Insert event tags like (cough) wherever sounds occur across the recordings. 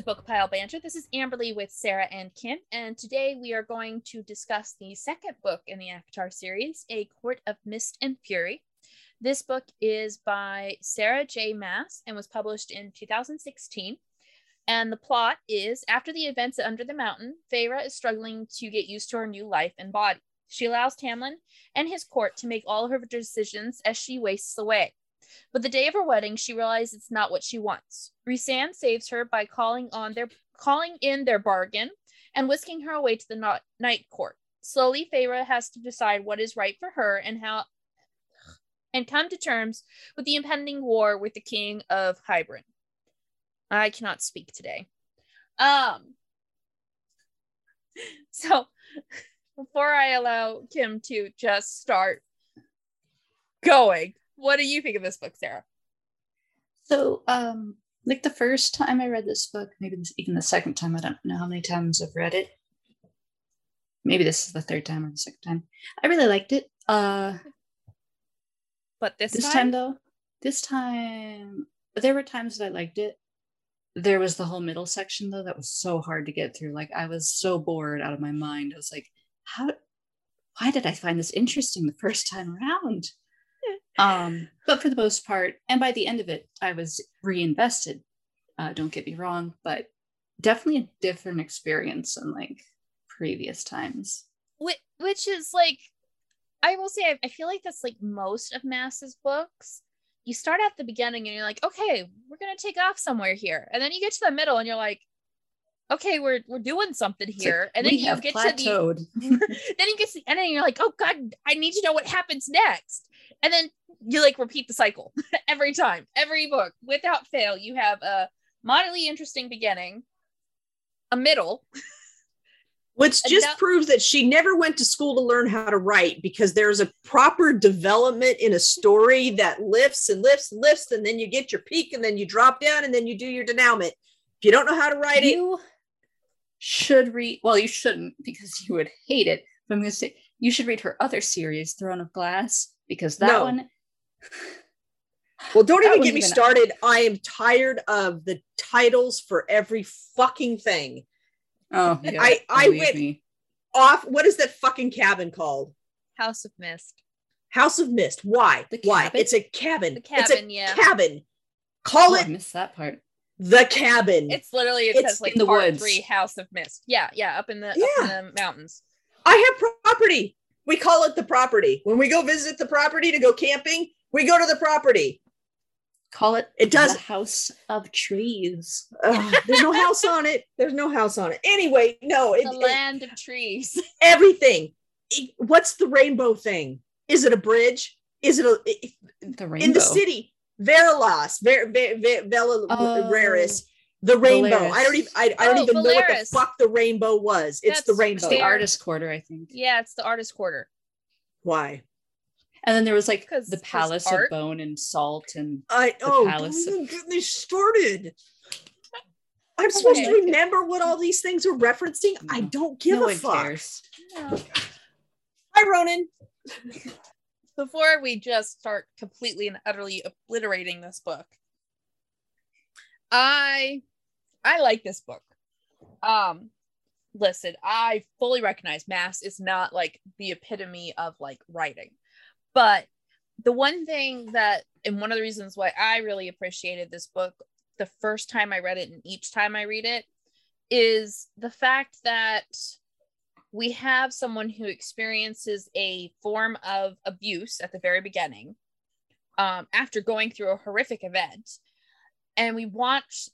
to Book Pile Banter. This is Amberly with Sarah and Kim, and today we are going to discuss the second book in the ACOTAR series, A Court of Mist and Fury. This book is by Sarah J. Maas and was published in 2016. And the plot is after the events Under the Mountain, Feyre is struggling to get used to her new life and body. She allows Tamlin and his court to make all of her decisions as she wastes away. But the day of her wedding, she realizes it's not what she wants. Rhysand saves her by calling on their calling in their bargain and whisking her away to the night court. Slowly, Feyre has to decide what is right for her and how and come to terms with the impending war with the king of Hybern. I cannot speak today. Um (laughs) so before I allow Kim to just start going, what do you think of this book, Sarah? So, um, like the first time I read this book, maybe this, even the second time, I don't know how many times I've read it. Maybe this is the third time or the second time. I really liked it. Uh, but this, this time? time though, this time there were times that I liked it. There was the whole middle section though that was so hard to get through. Like I was so bored out of my mind. I was like, how why did I find this interesting the first time around? Um, but for the most part, and by the end of it, I was reinvested. Uh, don't get me wrong, but definitely a different experience than like previous times. Which, which is like, I will say, I, I feel like that's like most of Maas's books. You start at the beginning and you're like, okay, we're gonna take off somewhere here, and then you get to the middle and you're like, okay, we're we're doing something here, like, and then you get plateaued. to the (laughs) then you get to the end and you're like, oh god, I need to know what happens next, and then you like repeat the cycle (laughs) every time, every book without fail. You have a moderately interesting beginning, a middle. (laughs) Which just that- proves that she never went to school to learn how to write because there's a proper development in a story that lifts and lifts and lifts, and then you get your peak, and then you drop down, and then you do your denouement. If you don't know how to write you it, should read. Well, you shouldn't because you would hate it. But I'm going to say you should read her other series, Throne of Glass, because that no. one (laughs) well, don't even get me even started. I am tired of the titles for every fucking thing. Oh, (laughs) yeah, I I went me. off. What is that fucking cabin called? House of Mist. House of Mist. Why? Why? It's a cabin. The cabin. It's a yeah. cabin. Call oh, it. I missed that part. The cabin. It's literally it it's says like in the part woods. three House of Mist. Yeah, yeah, up in the yeah. up in the mountains. I have property. We call it the property. When we go visit the property to go camping, we go to the property. Call it it does house of trees. Uh, there's no house on it. There's no house on it. Anyway, no, it, the land it, of trees. (laughs) Everything. It, what's the rainbow thing? Is it a bridge? Is it a the rainbow in the city? Verlas, Ver, Ver, Ver, Vela oh, Raris, the rainbow. Velaris. I don't even I, I don't oh, even Velaris. know what the fuck the rainbow was. It's That's the rainbow. the artist quarter, I think. Yeah, it's the artist quarter. Why? And then there was like the palace of bone and salt and I oh palace don't of- get me started. I'm supposed to remember what all these things are referencing. No. I mm. don't give no a fuck. Cares. No. Hi, Ronan. (laughs) Before we just start completely and utterly obliterating this book, I I like this book. Um, listen, I fully recognize Maas is not like the epitome of like writing. But the one thing that, and one of the reasons why I really appreciated this book the first time I read it and each time I read it is the fact that we have someone who experiences a form of abuse at the very beginning um, after going through a horrific event. And we watch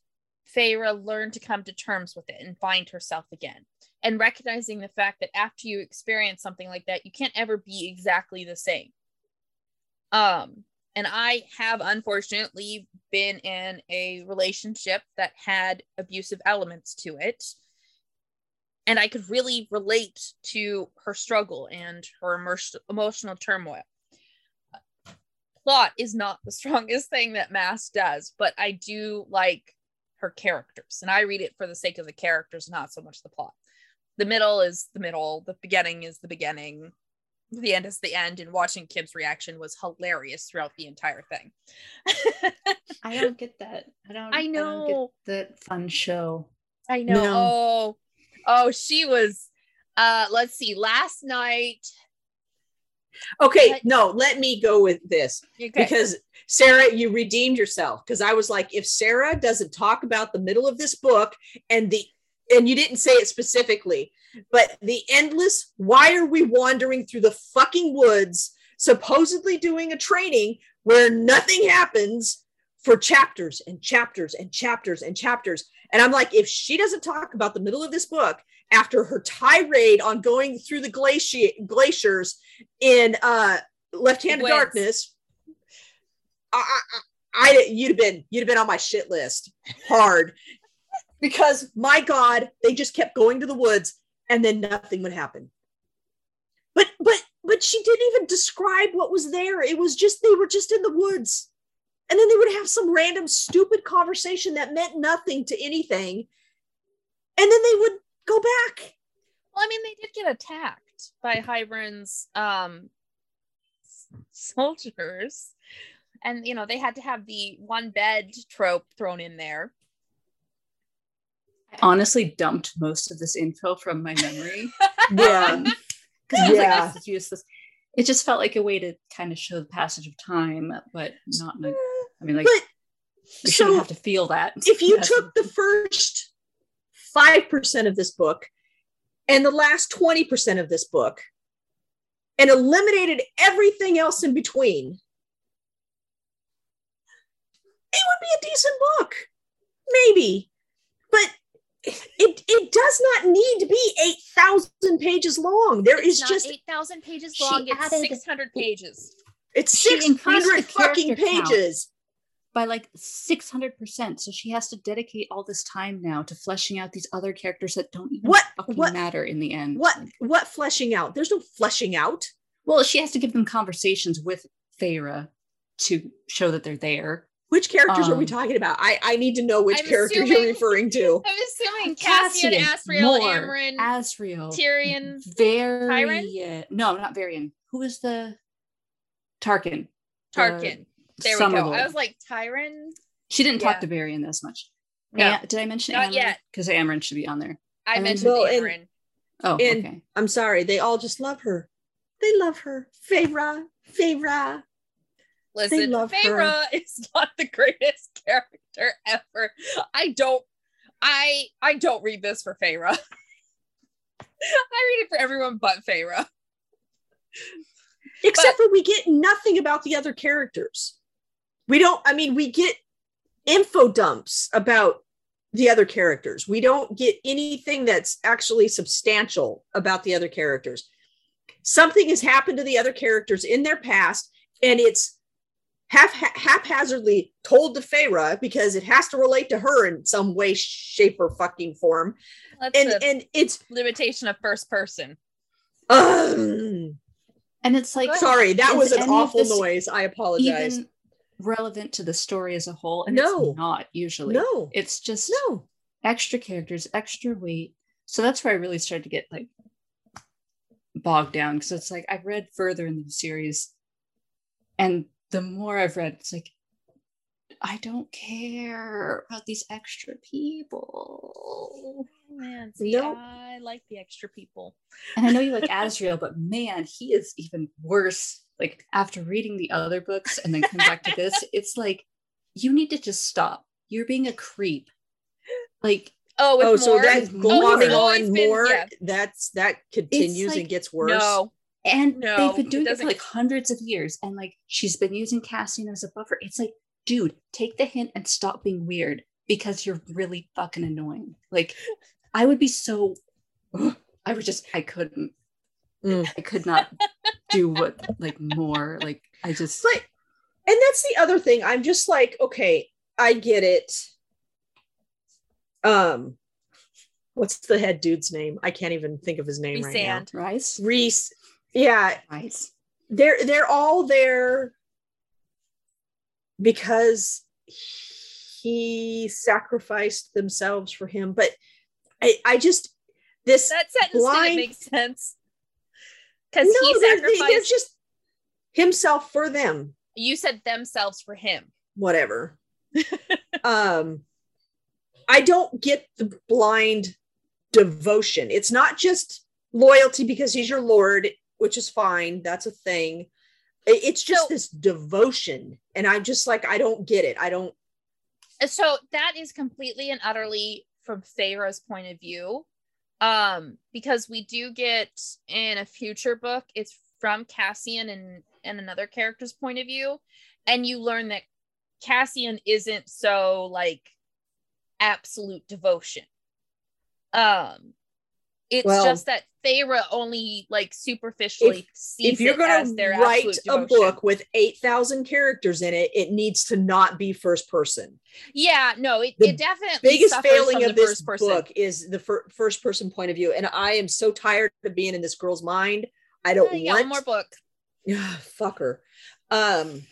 Feyre learn to come to terms with it and find herself again. And recognizing the fact that after you experience something like that, you can't ever be exactly the same. Um, and I have unfortunately been in a relationship that had abusive elements to it. And I could really relate to her struggle and her emotional turmoil. Plot is not the (laughs) strongest thing that Maas does, but I do like her characters. And I read it for the sake of the characters, not so much the plot. The middle is the middle, the beginning is the beginning, the end is the end and watching kim's reaction was hilarious throughout the entire thing (laughs) i don't get that i don't i know I don't that fun show I know. No. Oh, oh, she was. Uh, let's see. Last night, Okay, What? no, let me go with this okay. because Sarah, you redeemed yourself. Because I was like, if Sarah doesn't talk about the middle of this book and the and you didn't say it specifically, but the endless why are we wandering through the fucking woods, supposedly doing a training where nothing happens for chapters and chapters and chapters and chapters. And I'm like, if she doesn't talk about the middle of this book after her tirade on going through the glacier glaciers in uh left-handed Wins. darkness, I, I, I you'd have been you'd have been on my shit list hard because my God, they just kept going to the woods and then nothing would happen. But but but she didn't even describe what was there. It was just they were just in the woods. And then they would have some random stupid conversation that meant nothing to anything. And then they would go back. Well, I mean, they did get attacked by Hybern's um soldiers. And you know, they had to have the one bed trope thrown in there. I honestly dumped most of this info from my memory. (laughs) Yeah. because I was like, Yeah. this is useless. It just felt like a way to kind of show the passage of time, but not. In a, I mean, like But we shouldn't so have to feel that. if you That's- took the first 5% of this book and the last 20% of this book and eliminated everything else in between, it would be a decent book. Maybe. But it, it does not need to be 8,000 pages long. There is It's not just, eight thousand pages long. It's added- six hundred pages. it's 600 fucking character count. pages. By like 600%. So she has to dedicate all this time now to fleshing out these other characters that don't even What- fucking what- matter in the end. What, what fleshing out? There's no fleshing out. Well, she has to give them conversations with Feyre to show that they're there. Which characters are we Um, talking about? I, I need to know which I'm character you're referring to. (laughs) I'm assuming Cassian, Azriel, Mor, Amren, Azriel, Tyrion. Varian. No, not Varian. Who is the Tarquin? The Tarquin. There we go. Lord. I was like Tyron. she didn't yeah. talk to Varian as much. No, did I mention not Amren? yet. Because Amren should be on there. I and- mentioned Well, and- Oh, And- okay. I'm sorry, they all just love her. They love her. Feyre, Feyre. Listen, love her. Feyre is not the greatest character ever. I don't, I, I don't read this for Feyre. (laughs) I read it for everyone but Feyre. Except for we get nothing about the other characters. We don't, I mean, we get info dumps about the other characters. We don't get anything that's actually substantial about the other characters. Something has happened to the other characters in their past, and it's half haphazardly told to Feyre because it has to relate to her in some way, shape, or fucking form. That's And and it's limitation of first person. um, And it's like sorry, that was an awful this noise. I apologize. even relevant to the story as a whole. And No. it's not usually. no, It's just no. extra characters, extra weight. So that's where I really started to get like bogged down because it's like I've read further in the series, and the more I've read, it's like I don't care about these extra people. Man, see, Nope. I like the extra people. And I know you like Azriel, but man, he is even worse. Like after reading the other books and then come back to this, (laughs) it's like you need to just stop. You're being a creep. Like Oh, with oh, so more? that's With going more. always on been- more. yeah. That's that continues like- and gets worse. No, and No, they've been doing it, for like hundreds of years and like she's been using cassian as a buffer it's like dude take the hint and stop being weird because you're really fucking annoying like i would be so (gasps) i would just i couldn't Mm. i could not do what like more like i just But and that's the other thing. I'm just like, okay, I get it. Um, what's the head dude's name? I can't even think of his name right now. Rhysand. rice Rhys. Yeah, rice they're they're all there because he sacrificed themselves for him. But I I just this That sentence Blind- didn't make sense. Because no, he sacrificed. they're just himself for them. you said themselves for him. whatever. (laughs) um, I don't get the blind devotion. It's not just loyalty because he's your lord, which is fine. That's a thing. It's just so, this devotion. And I'm just like, I don't get it. I don't. So that is completely and utterly from Feyre's point of view. Um, because we do get in a future book, it's from Cassian and, and another character's point of view. And you learn that Cassian isn't so like absolute devotion. Um, it's well, just that Feyre only like superficially if, sees if you're going to write a book with 8,000 characters in it, it needs to not be first person. Yeah, no, it, it definitely biggest failing of this book is the fir- first person point of view. And I am so tired of being in this girl's mind. I don't yeah, want more book. (sighs) Yeah, fuck her. Um,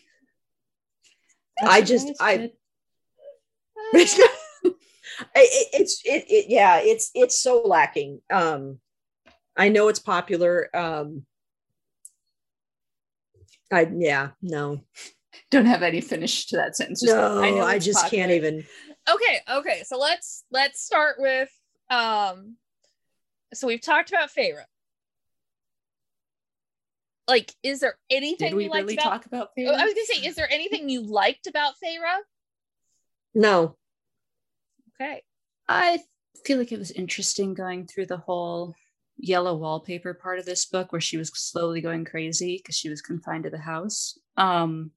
I just, I, (laughs) (laughs) it, it's it, it yeah it's it's so lacking um i know it's popular um i yeah no don't have any finish to that sentence just, no i, know I just popular. can't even okay okay so let's let's start with um so we've talked about Feyre. Like, is there anything Did we really about, talk about Feyre? I was gonna say, is there anything you liked about Feyre? No. Okay. I feel like it was interesting going through the whole yellow wallpaper part of this book where she was slowly going crazy because she was confined to the house. Um,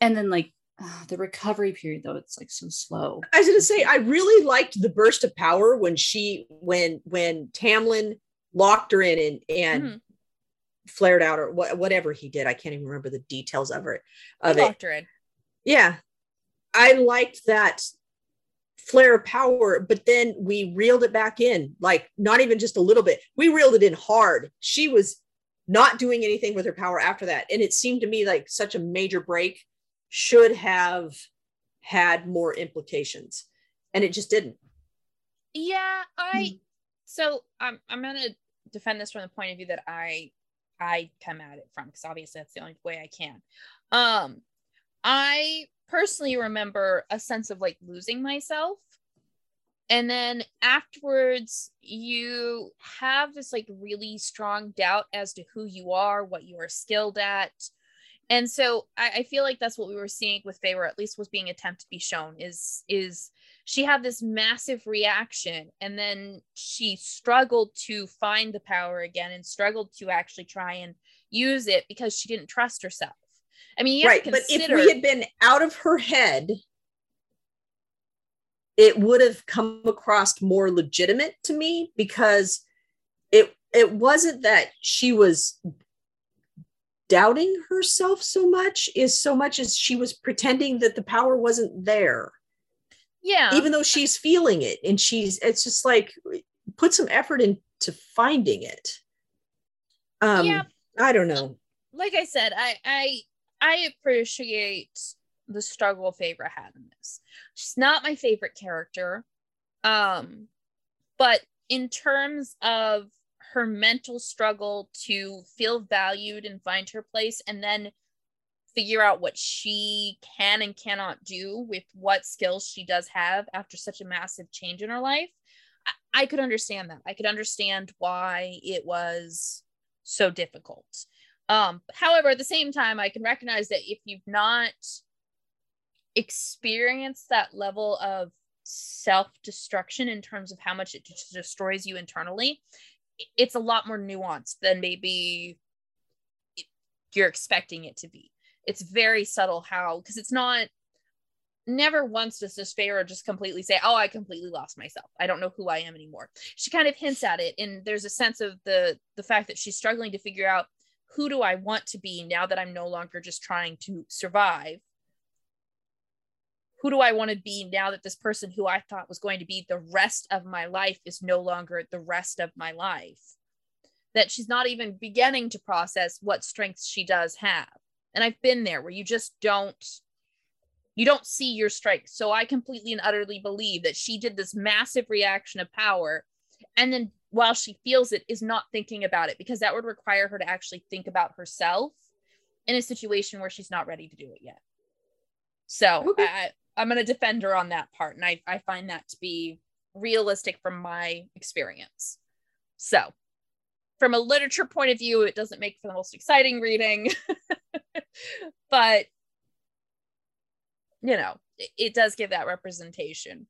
and then like uh, the recovery period though it's like so slow. I was gonna say I really liked the burst of power when she when when Tamlin locked her in and and mm-hmm. flared out or wh- whatever he did. I can't even remember the details of it. Of he locked it. her in. Yeah, I liked that flare of power, but then we reeled it back in, like not even just a little bit. We reeled it in hard. She was not doing anything with her power after that. And it seemed to me like such a major break should have had more implications. And it just didn't. Yeah, I hmm. so I'm I'm gonna defend this from the point of view that I I come at it from because obviously that's the only way I can. Um I personally remember a sense of like losing myself. And then afterwards you have this like really strong doubt as to who you are what you are skilled at. And so I, I, feel like that's what we were seeing with Feyre, at least was being attempted to be shown is is she had this massive reaction and then she struggled to find the power again and struggled to actually try and use it because she didn't trust herself I mean, right. Consider- but if we had been out of her head, it would have come across more legitimate to me because it it wasn't that she was doubting herself so much is so much as she was pretending that the power wasn't there. Yeah. Even though she's feeling it and she's it's just like put some effort into finding it. Um yeah. I don't know. Like i said i i I appreciate the struggle Feyre had in this. She's not my favorite character. Um, but in terms of her mental struggle to feel valued and find her place and then figure out what she can and cannot do with what skills she does have after such a massive change in her life I, I could understand that i could understand why it was so difficult um, however, at the same time, I can recognize that if you've not experienced that level of self destruction in terms of how much it destroys you internally, it's a lot more nuanced than maybe you're expecting it to be. It's very subtle how, because it's not, never once does this Feyre just completely say, Oh, I completely lost myself. I don't know who I am anymore. She kind of hints at it, and there's a sense of the the fact that she's struggling to figure out who do I want to be now that I'm no longer just trying to survive? Who do I want to be now that this person who I thought was going to be the rest of my life is no longer the rest of my life? That she's not even beginning to process what strengths she does have. And I've been there where you just don't you don't see your strengths. So I completely and utterly believe that she did this massive reaction of power and then while she feels it is not thinking about it because that would require her to actually think about herself in a situation where she's not ready to do it yet So okay. I, I'm going to defend her on that part. And I, I find that to be realistic from my experience. So, from a literature point of view, it doesn't make for the most exciting reading, (laughs) but you know, it, it does give that representation.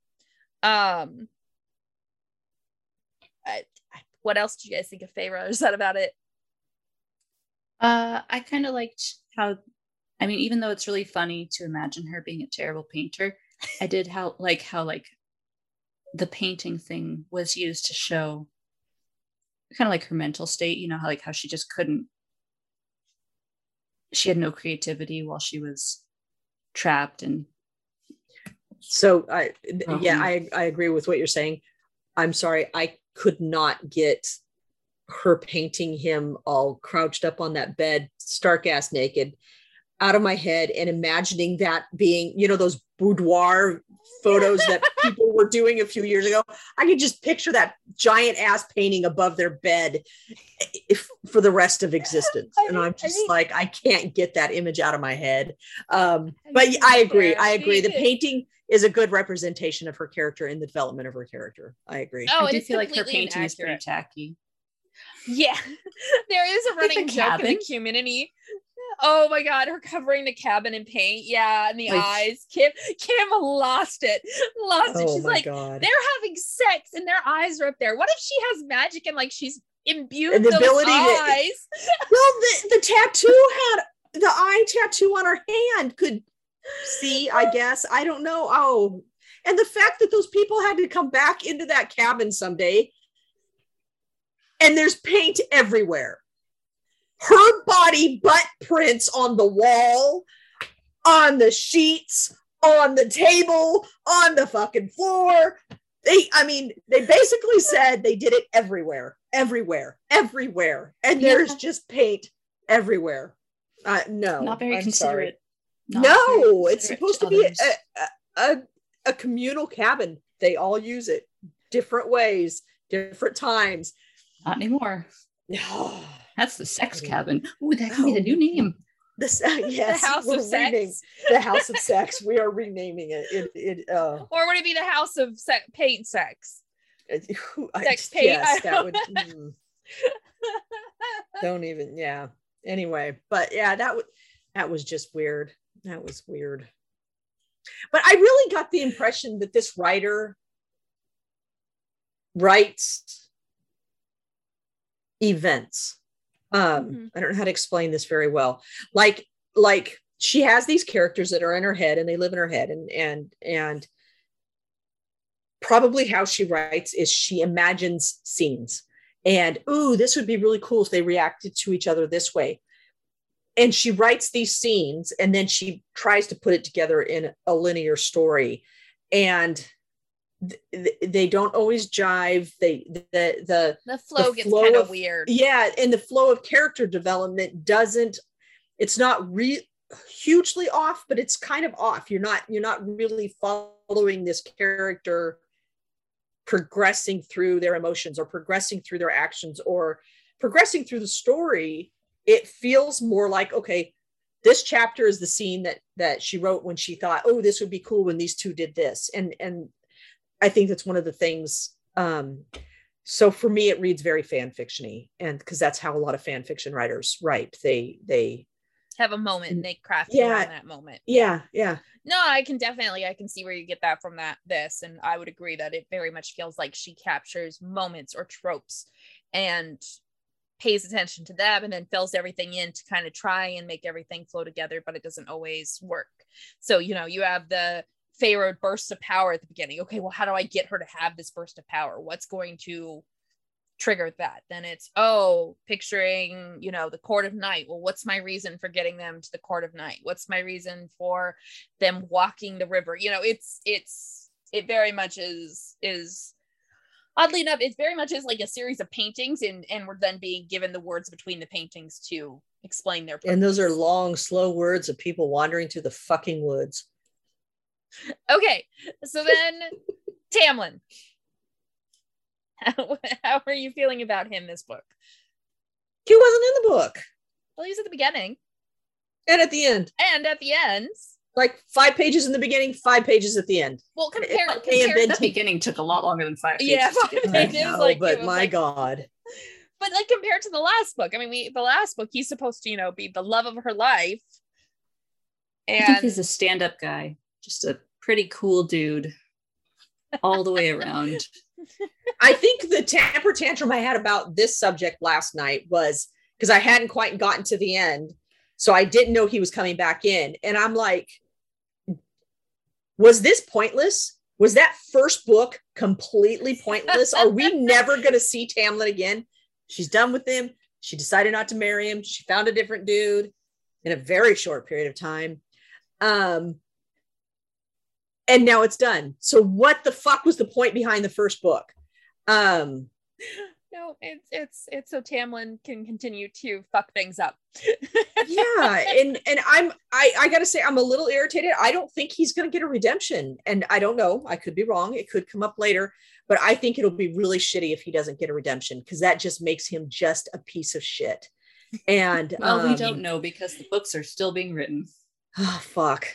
Um, I, what else do you guys think of Feyre? (laughs) Is that about it? Uh, I kind of liked how, I mean, even though it's really funny to imagine her being a terrible painter, I did how like how like the painting thing was used to show kind of like her mental state. You know how like how she just couldn't, she had no creativity while she was trapped and. So I, yeah, I I agree with what you're saying. I'm sorry, I could not get her painting him all crouched up on that bed, stark ass naked, out of my head and imagining that being, you know, those boudoir photos that (laughs) people were doing a few years ago. I could just picture that giant ass painting above their bed if, for the rest of (laughs) existence. And I'm just I like, I can't get that image out of my head. Um, but I agree. I agree. The painting is a good representation of her character in the development of her character. I agree. Oh, I do feel like her painting inaccurate. is pretty tacky. Yeah, (laughs) there is a running like joke in the community. Oh my god, her covering the cabin in paint. Yeah, and the like, eyes. Kim Kim lost it. Lost oh it. She's like, god. they're having sex and their eyes are up there. What if she has magic and like she's imbued and the ability eyes? To, well, the, the tattoo had the eye tattoo on her hand could see, I guess. I don't know. Oh, and the fact that those people had to come back into that cabin someday and there's paint everywhere. Her body butt prints on the wall, on the sheets, on the table, on the fucking floor. They, I mean, they basically said they did it everywhere, everywhere, everywhere. And yeah. there's just paint everywhere. Uh, no, not very I'm considerate. No, it's supposed to, to be a, a, a communal cabin. They all use it different ways, different times. Not anymore. No. (sighs) That's the sex cabin. Ooh, that could be the new name. This, (laughs) uh, yes, the house of sex. The house of sex. We are renaming it. It, it uh, (laughs) or would it be the house of se- paint sex? sex paint. Yes, that would. (laughs) Mm, don't even. Yeah. Anyway, but yeah, that would that was just weird. That was weird. But I really got the impression that this writer writes events um mm-hmm. i don't know how to explain this very well like like she has these characters that are in her head and they live in her head and and and probably how she writes is she imagines scenes and ooh this would be really cool if they reacted to each other this way and she writes these scenes and then she tries to put it together in a linear story. And they don't always jive. They the the the flow the gets kind of weird. Yeah and the flow of character development doesn't it's not re hugely off but it's kind of off. You're not you're not really following this character progressing through their emotions or progressing through their actions or progressing through the story it feels more like okay this chapter is the scene that that she wrote when she thought oh this would be cool when these two did this and and I think that's one of the things. Um, so for me, it reads very fan fictiony, and because that's how a lot of fan fiction writers write. They they have a moment and they craft yeah, that moment. Yeah, yeah. No, I can definitely I can see where you get that from that this, and I would agree that it very much feels like she captures moments or tropes and pays attention to them and then fills everything in to kind of try and make everything flow together, but it doesn't always work. So, you know, you have the Feyre burst of power at the beginning. Okay, well, how do I get her to have this burst of power? What's going to trigger that? Then it's, oh, picturing, you know, the court of night. Well, what's my reason for getting them to the court of night? What's my reason for them walking the river? You know, it's, it's, it very much is, is, oddly enough, it very much is like a series of paintings, and and we're then being given the words between the paintings to explain their. Purpose. And those are long, slow words of people wandering through the fucking woods. Okay, so then (laughs) Tamlin. How, how are you feeling about him this book? He wasn't in the book. Well, he was at the beginning. And at the end. And at the end. Like five pages in the beginning, five pages at the end. Well, compare, It may have compare been The beginning took a lot longer than five. Yeah, pages to five pages, know, like, but my like- God. but like compared to the last book, I mean, we the last book, he's supposed to, you know, be the love of her life. I think he's a stand-up guy, just a pretty cool dude, all the way around. (laughs) I think the temper tantrum I had about this subject last night was because I hadn't quite gotten to the end. So I didn't know he was coming back in. And I'm like, was this pointless? Was that first book completely pointless? Are we (laughs) never going to see Tamlin again? She's done with him. She decided not to marry him. She found a different dude in a very short period of time. Um, and now it's done. So what the fuck was the point behind the first book? Um, no, it's it's it's so Tamlin can continue to fuck things up. (laughs) yeah, and and I'm I I gotta say I'm a little irritated. I don't think he's gonna get a redemption, and I don't know. I could be wrong. It could come up later, but I think it'll be really shitty if he doesn't get a redemption because that just makes him just a piece of shit. And Well, we um, don't know because the books are still being written. Oh fuck.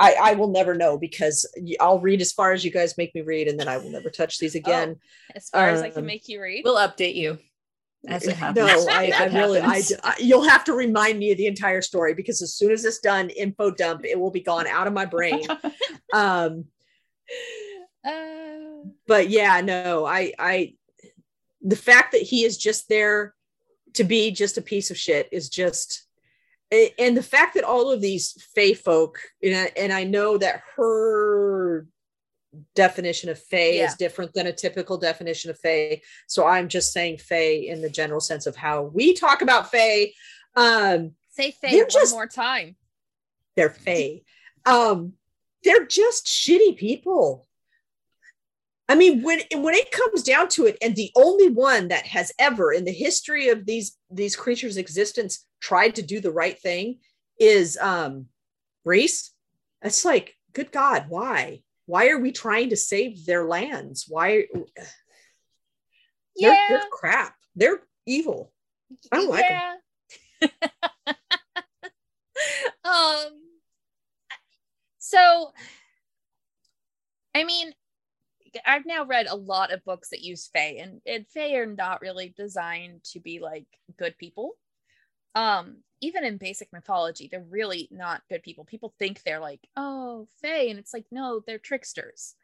I, I will never know because I'll read as far as you guys make me read, and then I will never touch these again. as far as I can Um, make you read. We'll update you as it (laughs) happens. No, I, I really, I. I- you'll have to remind me of the entire story because as soon as it's done, info dump, it will be gone out of my brain. (laughs) um, Uh, but yeah, no, I, I, the fact that he is just there to be just a piece of shit is just, a- and the fact that all of these Fey folk, and I, and I know that her definition of Fey Yeah. is different than a typical definition of Fey. So I'm just saying Fey in the general sense of how we talk about Fey. Um, say They're one just- more time. they're Fey. Um, they're just shitty people. I mean, when when it comes down to it, and the only one that has ever in the history of these these creatures' existence tried to do the right thing is um Rhys. It's like, good God, why? Why are we trying to save their lands? Why (sighs) they're, Yeah, they're crap. They're evil. I don't like yeah. (laughs) um. So, I mean, I've now read a lot of books that use Fae, and, and Fae are not really designed to be like good people. Um, even in basic mythology, they're really not good people. People think they're like, oh, Fae, and it's like, no, they're tricksters.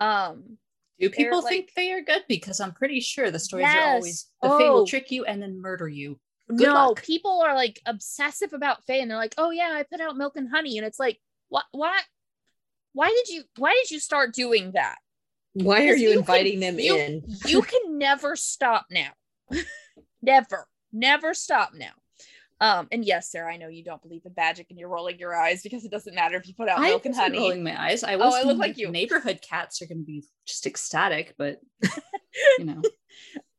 Um, Do people They're, think like- they are good? Because I'm pretty sure the stories Yes. are always the Fae Oh. will trick you and then murder you. Good no, luck. people are like obsessive about Fae, and they're like, "Oh yeah, I put out milk and honey," and it's like, what? Why? Why did you? Why did you start doing that? Why are Because you, you can- inviting them you- in? You (laughs) can never stop now. (laughs) never, never stop now. Um, and yes, Sarah, I know you don't believe in magic, and you're rolling your eyes because it doesn't matter if you put out I milk and honey. rolling my eyes. I Oh, was. I look like you. Neighborhood cats are going to be just ecstatic, but (laughs) you know,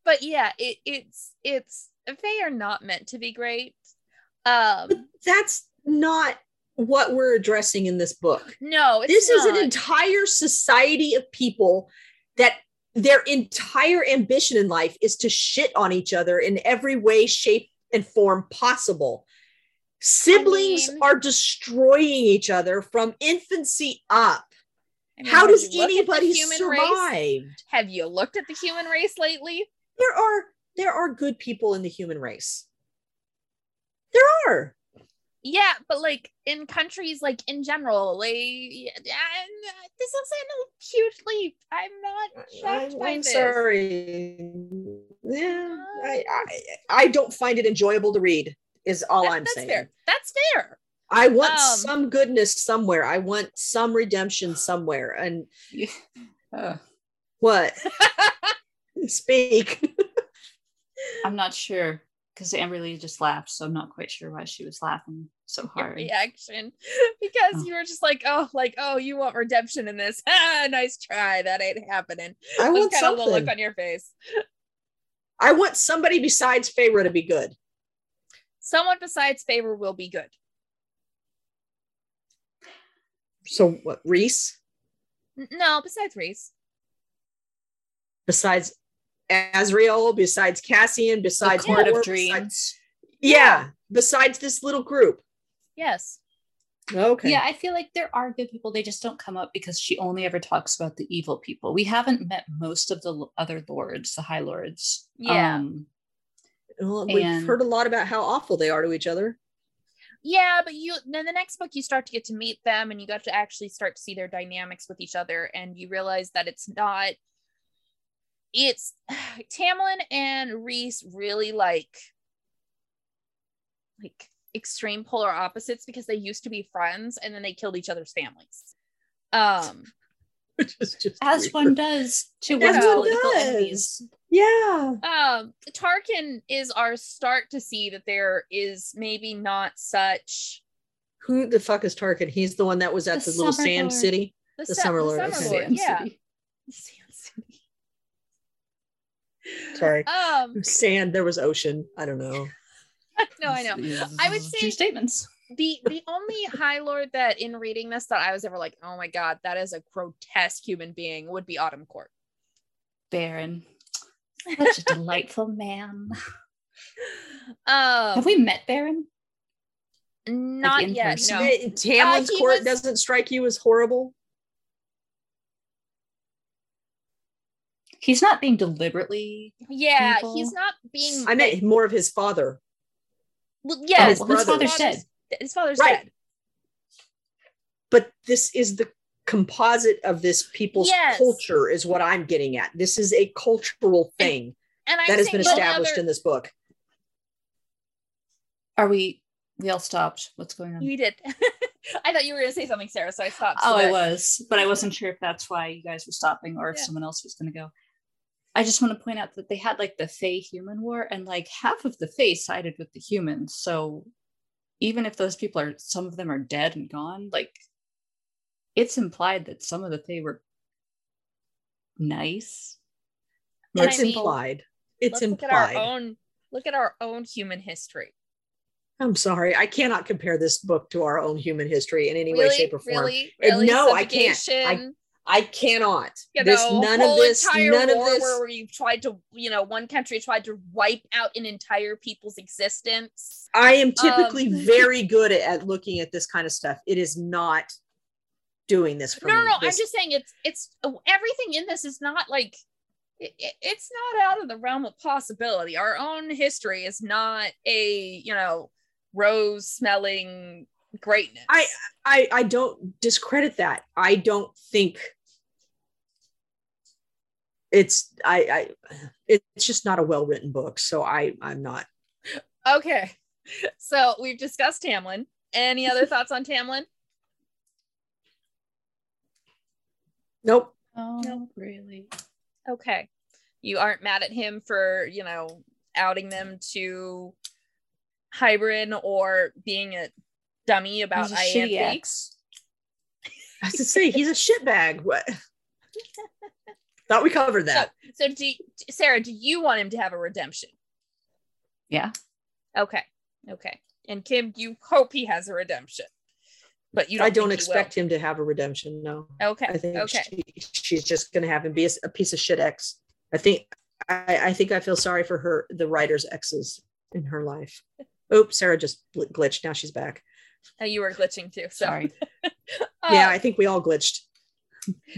But yeah, it, it's it's they are not meant to be great. Um, That's not what we're addressing in this book. no, it's this is an entire society of people that their entire ambition in life is to shit on each other in every way, shape, and form possible. Siblings mean- are destroying each other from infancy up. I mean, How does you looked at the anybody race? survive? Have you looked at the human race lately? There are there are good people in the human race. There are. Yeah, but like in countries, like in general, like I'm, this isn't hugely. I'm not shocked I'm, by I'm this. sorry. Yeah, I, I I don't find it enjoyable to read. Is all That- I'm that's saying. fair. That's fair. I want Um, some goodness somewhere. I want some redemption somewhere. And uh, what? (laughs) Speak. (laughs) I'm not sure because Amberly just laughed, so I'm not quite sure why she was laughing so Your hard. reaction, (laughs) because Oh. you were just like, oh, like oh, you want redemption in this? (laughs) Ah, nice try. That ain't happening. I Was want kind of the look on your face. I want somebody besides Favor to be good. Someone besides favor will be good. So what? Rhys No, besides Rhys. besides Azriel, besides Cassian, besides Court of Dreams. besides- yeah, besides this little group. Yes. Okay. Yeah, I feel like there are good people. They just don't come up because she only ever talks about the evil people. We haven't met most of the other lords, the High Lords. Yeah. Um, Well, we've And- heard a lot about how awful they are to each other. Yeah, but you then the next book you start to get to meet them and you got to actually start to see their dynamics with each other and you realize that it's not it's (sighs) Tamlin and Rhys really like like extreme polar opposites because they used to be friends and then they killed each other's families. Um (laughs) Which is just as weird. one does to As one's one political does. enemies. Yeah. um Tarquin is our start to see that there is maybe not such Who the fuck is Tarquin? He's the one that was at The the, little Summer sand Lord. city. the, The Sa- Summer Lord, Summer. Lord, Sand yeah. City. Sand City. Sorry. Um Sand. There was ocean. I don't know. (laughs) no, I know. I would say- true statements. the the only high lord that in reading this that I was ever like, oh my god, that is a grotesque human being would be Autumn Court. Beron. Such a delightful man. Um Have we met Beron? not in yet, no. Tamlin's he court was- doesn't strike you as horrible. He's not being deliberately. Yeah, people. he's not being I meant more of his father. well, yeah, oh, his oh, well, his brother. father's dead. His father's Right. dead. But this is the composite of this people's Yes. culture, is what I'm getting at. This is a cultural thing And I'm that has been established other- in this book. Are we? We all stopped. What's going on? we did. (laughs) I thought you were gonna say something, Sarah, so I stopped. Oh, so I was, but I wasn't sure if that's why you guys were stopping or if Yeah. someone else was going to go. I just want to point out that they had like the Fey human war, and like half of the Fey sided with the humans. So even if those people are, some of them are dead and gone, like it's implied that some of the Fey were nice. And It's I mean, implied. It's Let's look at our own look at our own human history. I'm sorry. I cannot compare this book to our own human history in any way, shape, or form. really, really. no, I can't. I- Subjugation, I cannot. you this know, none of this, none of this. where you've tried to, you know, one country tried to wipe out an entire people's existence. I am typically Um, (laughs) very good at, at looking at this kind of stuff. It is not doing this for No, me. no, no. I'm just saying it's it's everything in this is not like it- it's not out of the realm of possibility. Our own history is not a you know rose smelling greatness. I I I don't discredit that. I don't think it's I I it's just not a well written book. So I I'm not. okay. So we've discussed Tamlin. Any other (laughs) thoughts on Tamlin? Nope. Oh, No. really? Okay. You aren't mad at him for, you know, outing them to Hybern or being a dummy about He's a shitty IAMP. ex. I have to say he's a shitbag. What? (laughs) Thought we covered that. So do you- Sarah, do you want him to have a redemption? Yeah. Okay. Okay. And Kim, you hope he has a redemption. But you don't I don't think he expect him to have a redemption. No. Okay. I think okay. she, she's just going to have him be a, a piece of shit ex. I think I, I think I feel sorry for her, the writer's exes in her life. (laughs) Oops, Sarah just gl- glitched. Now she's back. Oh, you were glitching too. So Sorry. (laughs) yeah, Uh, I think we all glitched.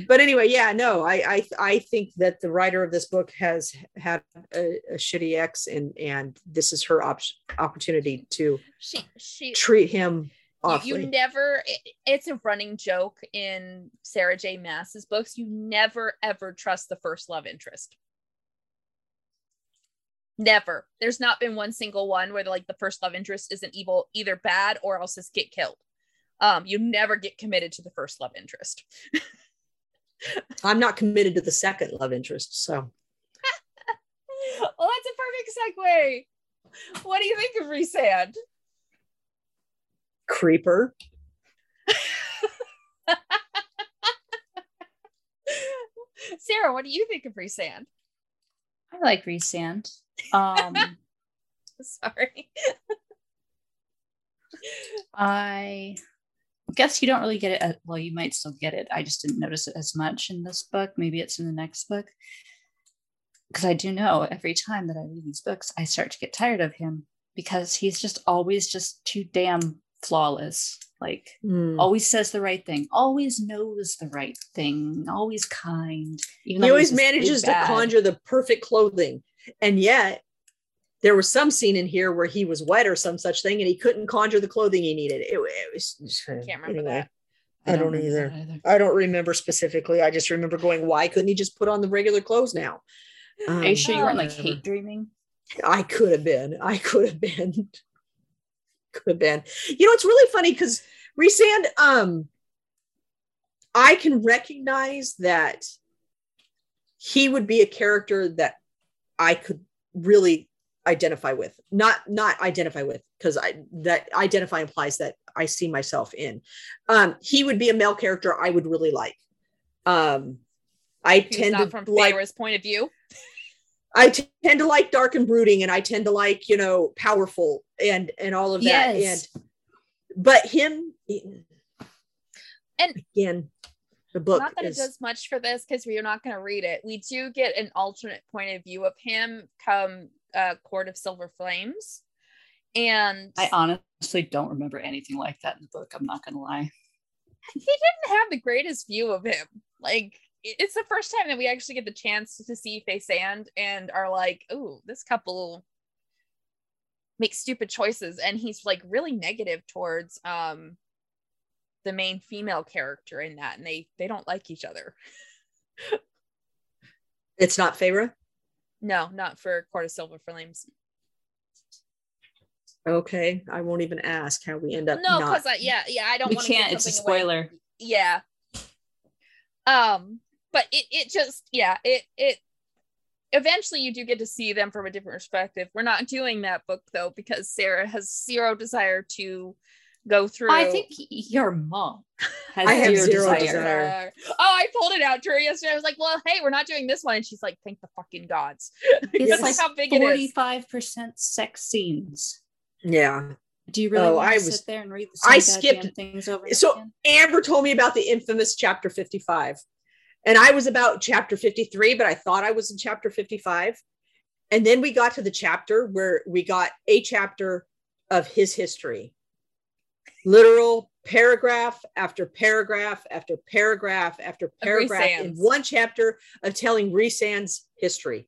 But anyway, yeah, no, I I I think that the writer of this book has had a, a shitty ex, and and this is her op- opportunity to she she treat him you, awfully. you never it- it's a running joke in Sarah J. Maas's books. You never ever trust the first love interest. Never. There's not been one single one where like the first love interest isn't evil, either bad or else just get killed. Um, you never get committed to the first love interest. (laughs) I'm not committed to the second love interest, so (laughs) well, that's a perfect segue. What do you think of Rhysand? creeper. (laughs) Sarah, what do you think of Rhysand? I like Rhysand. Um, (laughs) Sorry. I guess you don't really get it. At, well, you might still get it. I just didn't notice it as much in this book. Maybe it's in the next book. Because I do know every time that I read these books, I start to get tired of him because he's just always just too damn flawless. Like Hmm. always says the right thing, always knows the right thing, always kind. Even he always he's this big manages to conjure the perfect clothing and yet there was some scene in here where he was wet or some such thing and he couldn't conjure the clothing he needed it, it was Can't remember anyway, that. I don't remember either. that either. i don't remember specifically i just remember going why couldn't he just put on the regular clothes now Are you Um, sure you weren't like whatever. hate dreaming? I could have been. I could have been. (laughs) could have been. You know, it's really funny because Rhysand, um, I can recognize that he would be a character that I could really identify with. Not not identify with, because I that identify implies that I see myself in. Um, he would be a male character I would really like. Um I He's tend not to from like Feyre's point of view. I t- tend to like dark and brooding, and I tend to like you know powerful and and all of that. Yes. And but him, And- again, the book not that is it does much for this because we are not going to read it. We do get an alternate point of view of him come uh, Court of Silver Flames. And I honestly don't remember anything like that in the book. I'm not gonna lie. he didn't have the greatest view of him. Like it's the first time that we actually get the chance to see Feysand and are like, oh, this couple makes stupid choices. And he's like really negative towards um the main female character in that, and they they don't like each other. (laughs) it's not Feyre. No, not for Court of Silver Flames. Okay, I won't even ask how we end up. No, because I yeah yeah I don't. We wanna give can't. It's a something away. spoiler. yeah um but it it just yeah it it eventually you do get to see them from a different perspective we're not doing that book though because sarah has zero desire to go through I think your mom has I have zero, zero desire. desire. oh i pulled it out to her yesterday i was like well hey we're not doing this one and she's like thank the fucking gods (laughs) It's That's like how big it is forty-five percent sex scenes. yeah. Do you really Oh, want I to was- sit there and read the I same goddamn skipped- things over so- again? Amber told me about the infamous chapter 55. And I was about chapter 53, but I thought I was in chapter 55. And then we got to the chapter where we got a chapter of his history. Literal paragraph after paragraph after paragraph after paragraph in one chapter of telling Rhysand's history.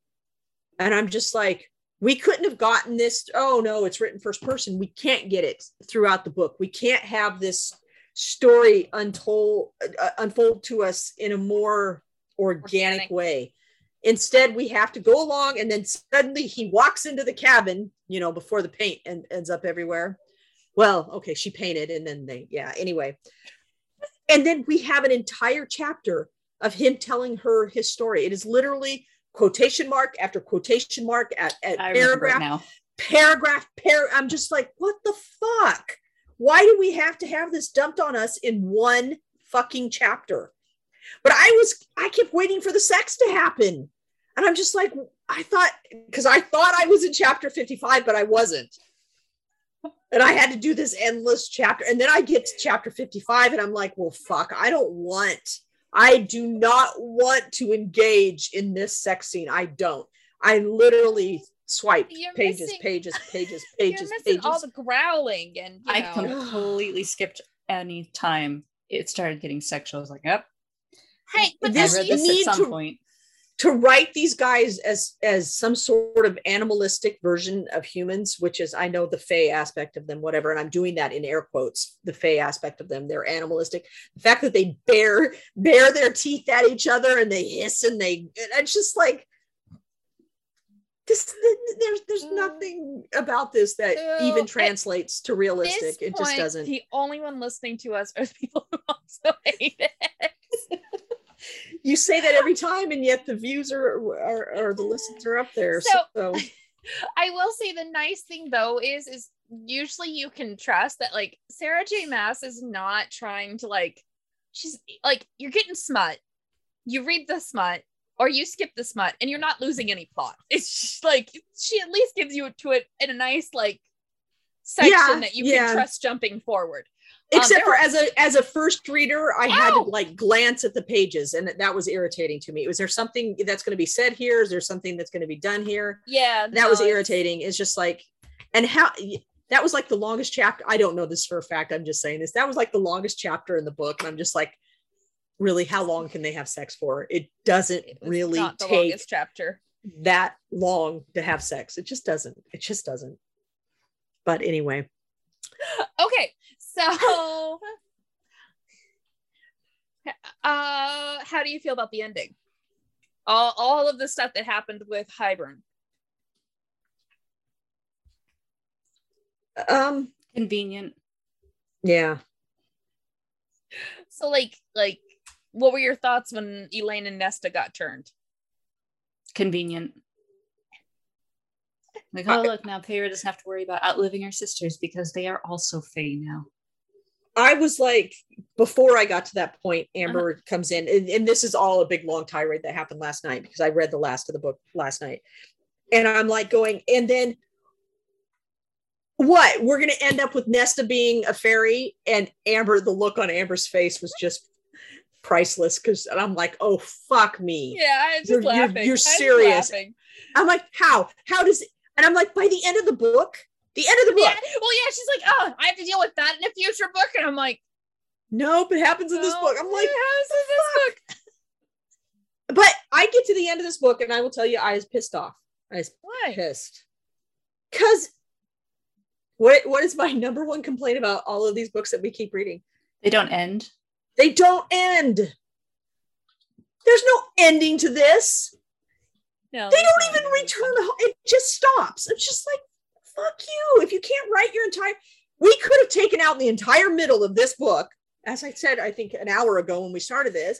And I'm just like, we couldn't have gotten this. Oh no, it's written first person. We can't get it throughout the book. We can't have this story untold uh, unfold to us in a more organic, Organic. way. Instead, we have to go along, and then suddenly he walks into the cabin. You know, before the paint and ends up everywhere. Well, okay, she painted, and then they, yeah. Anyway, and then we have an entire chapter of him telling her his story. It is literally quotation mark after quotation mark at, at I remember it paragraph now. paragraph par i'm just like what the fuck why do we have to have this dumped on us in one fucking chapter but i was i kept waiting for the sex to happen and i'm just like i thought because i thought i was in chapter 55 but i wasn't and i had to do this endless chapter and then i get to chapter 55 and i'm like well fuck i don't want i do not want to engage in this sex scene i don't i literally swipe You're pages missing- pages (laughs) pages you're pages pages all the growling and you I completely (sighs) skipped any time it started getting sexual. I was like, yep. hey but This this read this need at some to- point. To write these guys as as some sort of animalistic version of humans which is i know the fey aspect of them whatever and i'm doing that in air quotes the fey aspect of them they're animalistic. The fact that they bare bare their teeth at each other and they hiss and they and it's just like this there's there's Mm. nothing about this that So, even translates to realistic. it just doesn't the only one listening to us are the people who (laughs) also hate it you say that every time and yet the views are are, are the listens are up there So- so (laughs) I will say the nice thing though is is usually you can trust that like Sarah J. Maas is not trying to like she's like you're getting smut. You read the smut or you skip the smut and you're not losing any plot. (laughs) It's just like she at least gives you to it in a nice like section Yeah, that you yeah. can trust jumping forward. Um, except there for as a as a first reader i had to like glance at the pages and that was irritating to me was there something that's going to be said here is there something that's going to be done here Yeah, that was no, it's- irritating it's just like and how that was like the longest chapter. I don't know this for a fact. I'm just saying this. That was like the longest chapter in the book. And I'm just like, really, how long can they have sex for? It doesn't it really take chapter that long to have sex. It just doesn't. It just doesn't. But anyway. (gasps) Okay. So (laughs) uh how do you feel about the ending? All all of the stuff that happened with Hybern. Um convenient. Yeah. So like like what were your thoughts when Elain and Nesta got turned? Convenient. Like, oh look, now Feyre doesn't have to worry about outliving her sisters because they are also Fae now. I was like, before I got to that point, Amber uh-huh. comes in, and, and, this is all a big long tirade that happened last night because I read the last of the book last night. And I'm like going, and then what? We're gonna end up with Nesta being a fairy, and Amber, the look on Amber's face was just priceless because I'm like, oh fuck me. Yeah, I'm just you're, laughing. You're, you're serious. I'm like, how? How does and I'm like, by the end of the book, the end of the book. Yeah. Well, yeah, she's like, oh, I have to deal with that in a future book. And I'm like, nope, it happens in this book. I'm like, happens in this book. But I get to the end of this book and I will tell you, I was pissed off. I was Why? pissed. Because what what is my (laughs) number one complaint about all of these books that we keep reading? They don't end. They don't end. There's no ending to this. No, they don't even return the it just stops. It's just like fuck you. If you can't write your entire we could have taken out the entire middle of this book, as I said, I think an hour ago when we started this,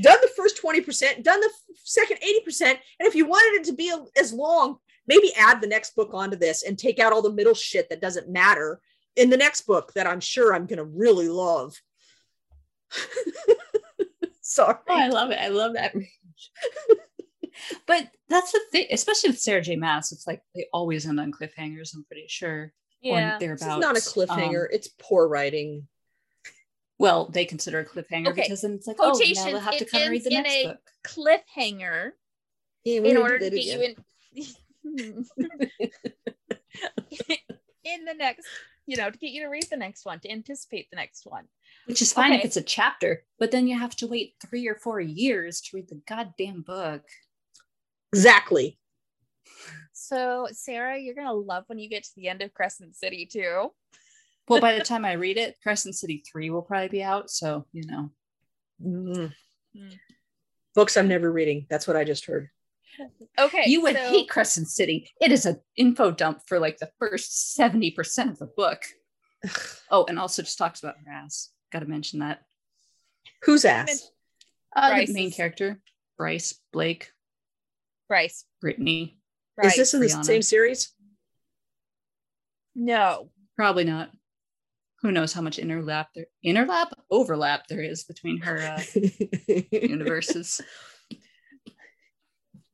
done the first 20%, done the second 80%. And if you wanted it to be as long, maybe add the next book onto this and take out all the middle shit that doesn't matter in the next book that I'm sure I'm going to really love. (laughs) Sorry. Oh, I love it. I love that. (laughs) but that's the thing, especially with Sarah J. Maas. It's like they always end on cliffhangers. I'm pretty sure. Yeah, it's not a cliffhanger. Um, it's poor writing. Well, they consider a cliffhanger okay. because then it's like, Quotation, oh, now they'll have to come read the next book. Cliffhanger. Yeah, in order to get you in. (laughs) in the next, you know, to get you to read the next one, to anticipate the next one. Which is fine okay. if it's a chapter, but then you have to wait three or four years to read the goddamn book. Exactly. So, Sarah, you're going to love when you get to the end of Crescent City, too. well, by the time I read it, Crescent City 3 will probably be out. So, you know. Mm. Mm. Books I'm never reading. That's what I just heard. Okay. You would so... hate Crescent City. It is an info dump for like the first 70% of the book. oh, and also just talks about her ass. Got to mention that. Whose ass? Uh, the main character, Bryce Blake. Bryce. Brittany. Is this in the same series? No. Probably not. Who knows how much interlap there interlap overlap there is between her uh, (laughs) universes.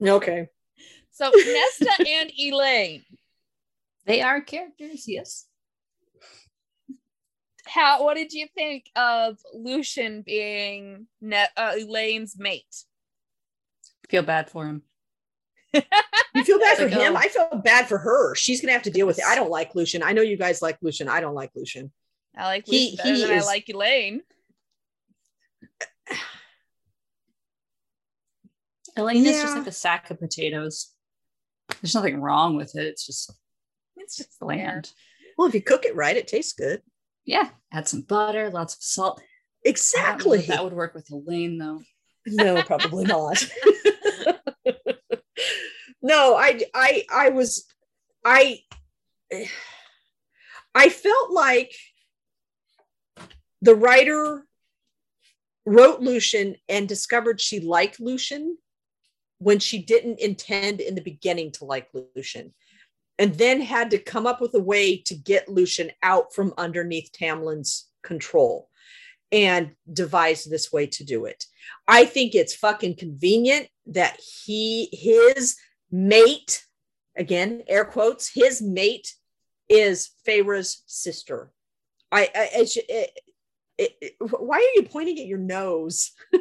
Okay. So (laughs) Nesta and Elain. They are characters, yes. How what did you think of Lucien being ne- uh, Elain's mate? feel bad for him you feel bad for him. I feel bad for her. She's gonna have to deal with it. I don't like Lucien. I know you guys like Lucien. I don't like Lucien. I like Lucien he, better he than is... I like Elain. (sighs) Elain yeah. is just like a sack of potatoes. There's nothing wrong with it. It's just it's just bland. Well, if you cook it right, it tastes good. Yeah, add some butter, lots of salt. Exactly. That would work with Elain though. No, probably not. (laughs) no, I I I was I I felt like the writer wrote Lucien and discovered she liked Lucien when she didn't intend in the beginning to like Lucien and then had to come up with a way to get Lucien out from underneath Tamlin's control and devise this way to do it. I think it's fucking convenient that he his mate, again, air quotes, his mate is Feyre's sister. I, I it, it, it, why are you pointing at your nose? (laughs)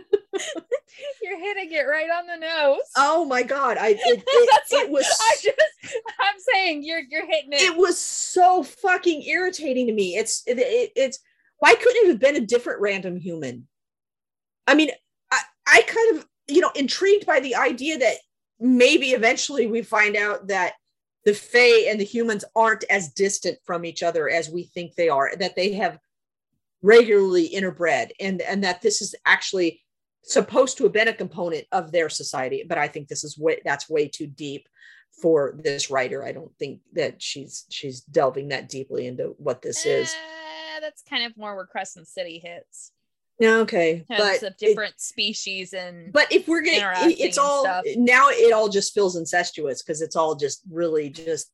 You're hitting it right on the nose. Oh my god! I it, (laughs) it, it was I just I'm saying you're you're hitting it. it was so fucking irritating to me. It's it, it, it's why couldn't it have been a different random human? I mean, I I kind of you know intrigued by the idea that maybe eventually we find out that the Fae and the humans aren't as distant from each other as we think they are. That they have regularly interbred, and and that this is actually supposed to have been a component of their society. But I think this is way that's way too deep for this writer. I don't think that she's she's delving that deeply into what this is. Eh, that's kind of more where Crescent City hits. Okay, but of it- different species and but if we're gonna, it's all stuff. now. It all just feels incestuous because it's all just really just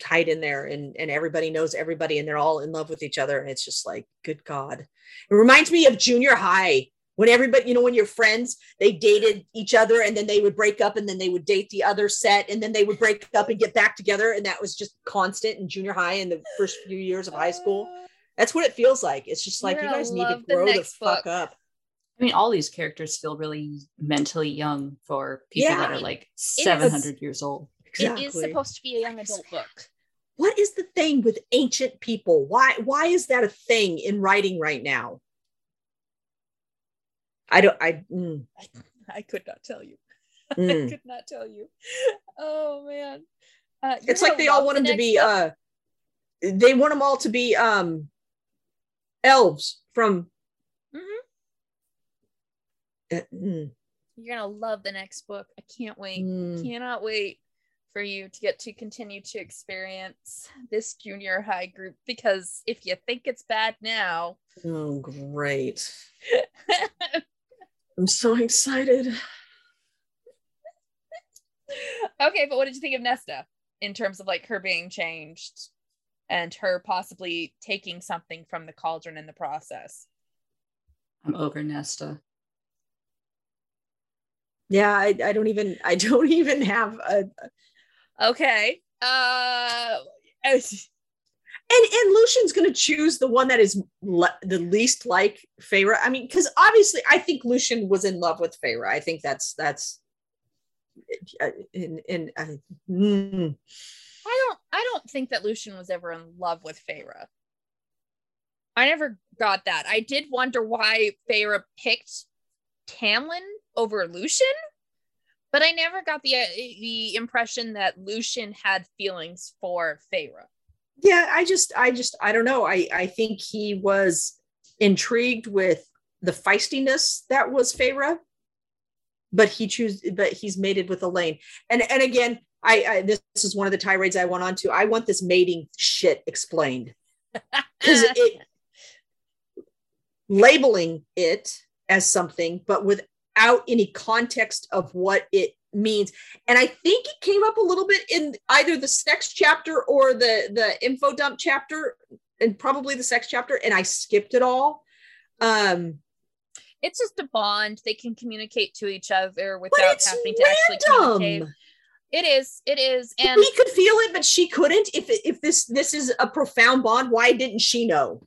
tied in there, and and everybody knows everybody, and they're all in love with each other, and it's just like, good God, it reminds me of junior high when everybody, you know, when your friends they dated each other, and then they would break up, and then they would date the other set, and then they would break up and get back together, and that was just constant in junior high in the first few years of high school. That's what it feels like. It's just like You're you guys need to love the grow the, fuck book. up. I mean, all these characters feel really mentally young for people that are like is. 700 years old. It is supposed to be a young adult book. what is the thing with ancient people why why is that a thing in writing right now i don't i mm, (laughs) I could not tell you. (laughs) I mm. could not tell you. Oh man. Uh, it's like they all love want the them to be book. uh they want them all to be um elves from Mhm. Uh, mm, You're gonna love the next book. I can't wait. mm. Cannot wait for you to get to continue to experience this junior high group because if you think it's bad now, oh great (laughs) i'm so excited okay, but what did you think of Nesta in terms of like her being changed and her possibly taking something from the cauldron in the process? I'm over Nesta. yeah I, I don't even i don't (laughs) even have a Okay. Uh as- and and Lucien's going to choose the one that is le- the least like Feyre. I mean, because obviously, I think Lucien was in love with Feyre. I think that's that's uh, in in uh, mm. I don't think that Lucien was ever in love with Feyre. I never got that. I did wonder why Feyre picked Tamlin over Lucien, but I never got the uh, the impression that Lucien had feelings for Feyre. yeah. I just I just I don't know. I I think he was intrigued with the feistiness that was Feyre, but he choose but he's mated with Elain. And and again, I, I this is one of the tirades I went on to. I want this mating shit explained. (laughs) because it labeling it as something but without any context of what it means and i think it came up a little bit in either the sex chapter or the the info dump chapter and probably the sex chapter and i skipped it all um it's just a bond. They can communicate to each other without having to actually communicate. Random It is. It is. And we could feel it but she couldn't if if this this is a profound bond why didn't she know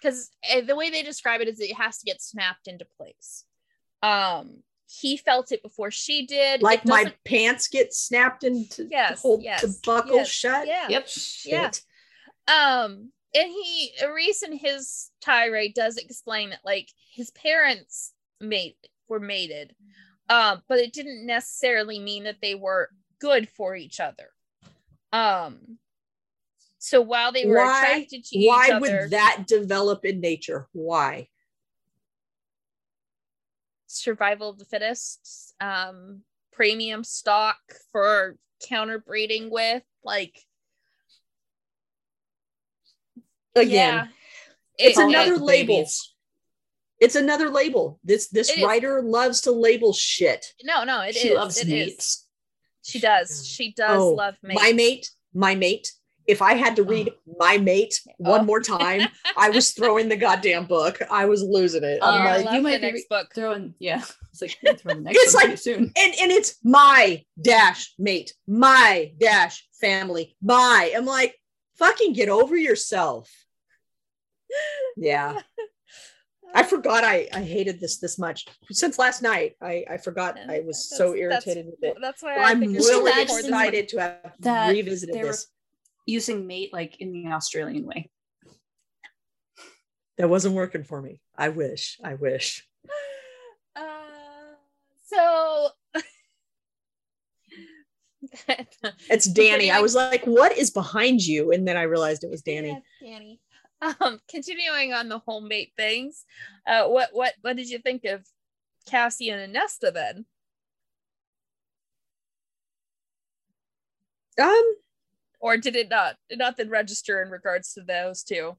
because the way they describe it is it has to get snapped into place. Um, he felt it before she did. like my pants get snapped into Yes, hold yes, the buckle yes, shut yeah. Yep. Yeah. Um and he Rhys in his tirade does explain that like his parents mate were mated um but it didn't necessarily mean that they were good for each other. Um so while they were Why- attracted to why each other why would that develop in nature? Why? Survival of the fittest um premium stock for counterbreeding with like again yeah it's It- another the label. It's another label this this It is. writer loves to label shit no no it is. she loves it is. mates. She does. She does Oh, love me. my mate my mate if i had to read my mate (laughs) one Oh. more time i was (laughs) throwing the goddamn book i was losing it Um, I'm You're like, love you the might be next re- book. Throwing, yeah. (laughs) It's like you're throwing the next It's one like- soon. and and it's my dash mate my dash family my i'm like fucking get over yourself yeah I forgot I, I hated this this much since last night. I, I forgot Yeah, I was so irritated with it. That's why I I'm think really excited to have that revisited they were- this. Using mate like in the Australian way. That wasn't working for me. I wish. I wish. (sighs) Uh, so (laughs) It's Danny. I was like, what is behind you? And then I realized it was Danny. Yeah, Danny. Um, continuing on the homemade things, uh, what what what did you think of Cassie and Nesta then? Um, Or did it not did not then register in regards to those two?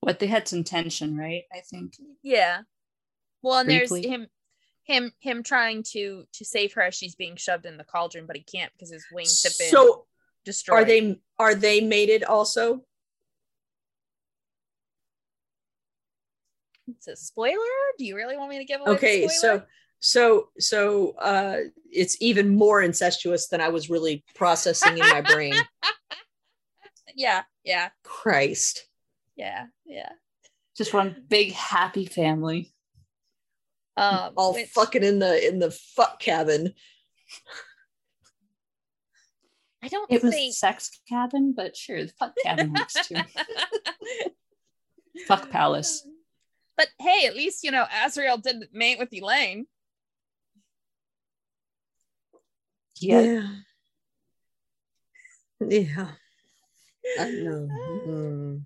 What they had some tension, right? I think. Yeah. Well, and Briefly. there's him him him trying to to save her as she's being shoved in the cauldron, but he can't because his wings have been so destroyed. are they are they mated also? It's a spoiler. Do you really want me to give away? the Okay, so so so uh it's even more incestuous than I was really processing in my brain. (laughs) yeah, yeah, Christ. yeah, yeah. Just one big happy family. Um, All which- fucking in the in the fuck cabin. I don't It was sex cabin, but sure, the fuck cabin works too. (laughs) fuck palace. But hey, at least you know Azriel didn't mate with Elain. Yeah. Yeah. Yeah. I know. Mm.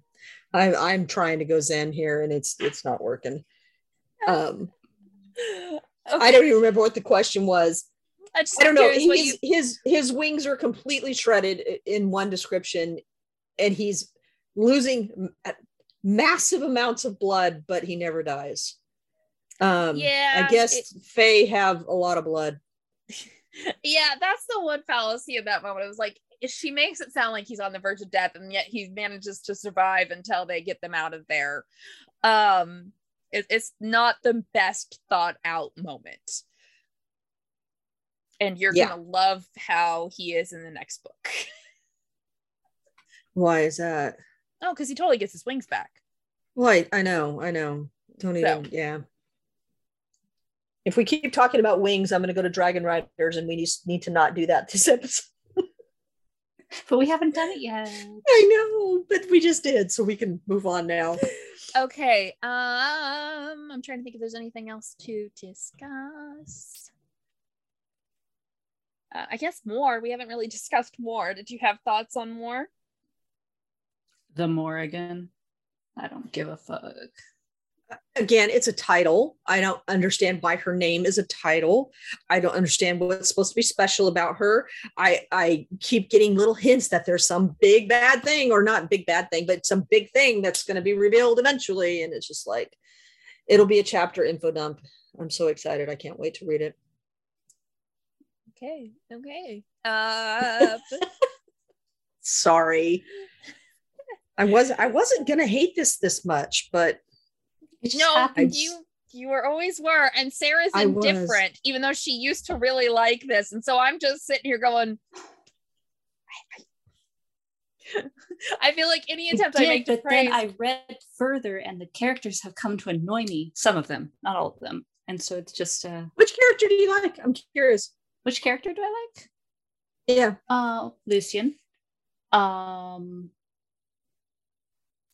I'm I'm trying to go Zen here and it's it's not working. (laughs) Um I don't even remember what the question was. (laughs) I, just I don't know. His you- his his wings are completely shredded in one description, and he's losing massive amounts of blood, but he never dies. Um, Yeah, I guess it- Fae have a lot of blood. (laughs) yeah, that's the one fallacy of that moment. It was like she makes it sound like he's on the verge of death, and yet he manages to survive until they get them out of there. Um, it- it's not the best thought out moment. And you're Yeah. gonna love how he is in the next book. (laughs) Why is that? oh, because he totally gets his wings back. Well, I, I know, I know. Don't So. yeah. If we keep talking about wings, I'm going to go to Dragon Riders, and we need, need to not do that this (laughs) episode. But we haven't done it yet. I know, but we just did, so we can move on now. Okay. Um, I'm trying to think if there's anything else to discuss. Uh, I guess Mor. We haven't really (laughs) discussed Mor. Did you have thoughts on Mor? The Morrigan. I don't give a fuck. Again, it's a title. I don't understand why her name is a title. I don't understand what's supposed to be special about her. I I keep getting little hints that there's some big bad thing, or not big bad thing, but some big thing that's going to be revealed eventually. And it's just like, it'll be a chapter info dump. I'm so excited. I can't wait to read it. Okay. Okay. (laughs) Uh, Sorry. I was I wasn't gonna hate this this much, but no, happens. you you were always were, and Sarah's I was. indifferent, even though she used to really like this, and so I'm just sitting here going. I feel like any I attempt I, did, make to but praise, then I read further, and the characters have come to annoy me. Some of them, not all of them, and so it's just uh, which character do you like? I'm curious. Which character do I like? Yeah, Uh, Lucien. Um,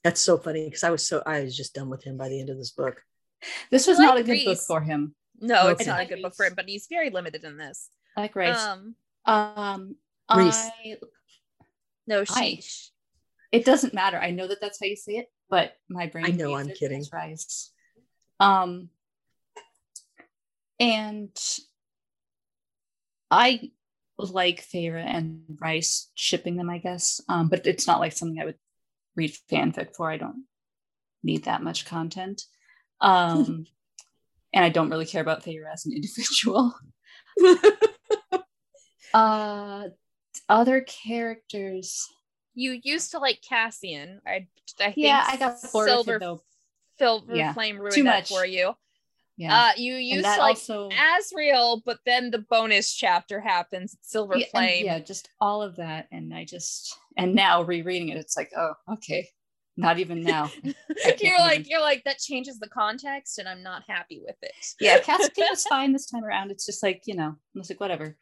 that's so funny because I was so I was just done with him by the end of this book. this was I not a good book for him. no, it's Okay. not a good book for him, but he's very limited in this. I like Rice. Um, um, Rhys. I no, I- it doesn't matter. I know that that's how you say it, but my brain. I know, I'm kidding. as Rice. Um, and I like Feyre and Rice shipping them, I guess. Um, but it's not like something I would read fanfic for. I don't need that much content. Um, (laughs) and I don't really care about Feyre as an (laughs) individual. (laughs) Uh, other characters. You used to like Cassian. I, I think Yeah, I got bored Silver though. Silver Yeah, Flame ruined too that much. for you. Yeah, Uh, you and used that to like also. Azriel, but then the bonus chapter happens. Silver yeah, Flame. yeah, just all of that, and I just and now rereading it, it's like, oh, okay. not even now. (laughs) you're like, you're like, that changes the context, and I'm not happy with it. Yeah, Cassidy (laughs) was fine this time around. It's just like, you know, I was like, whatever.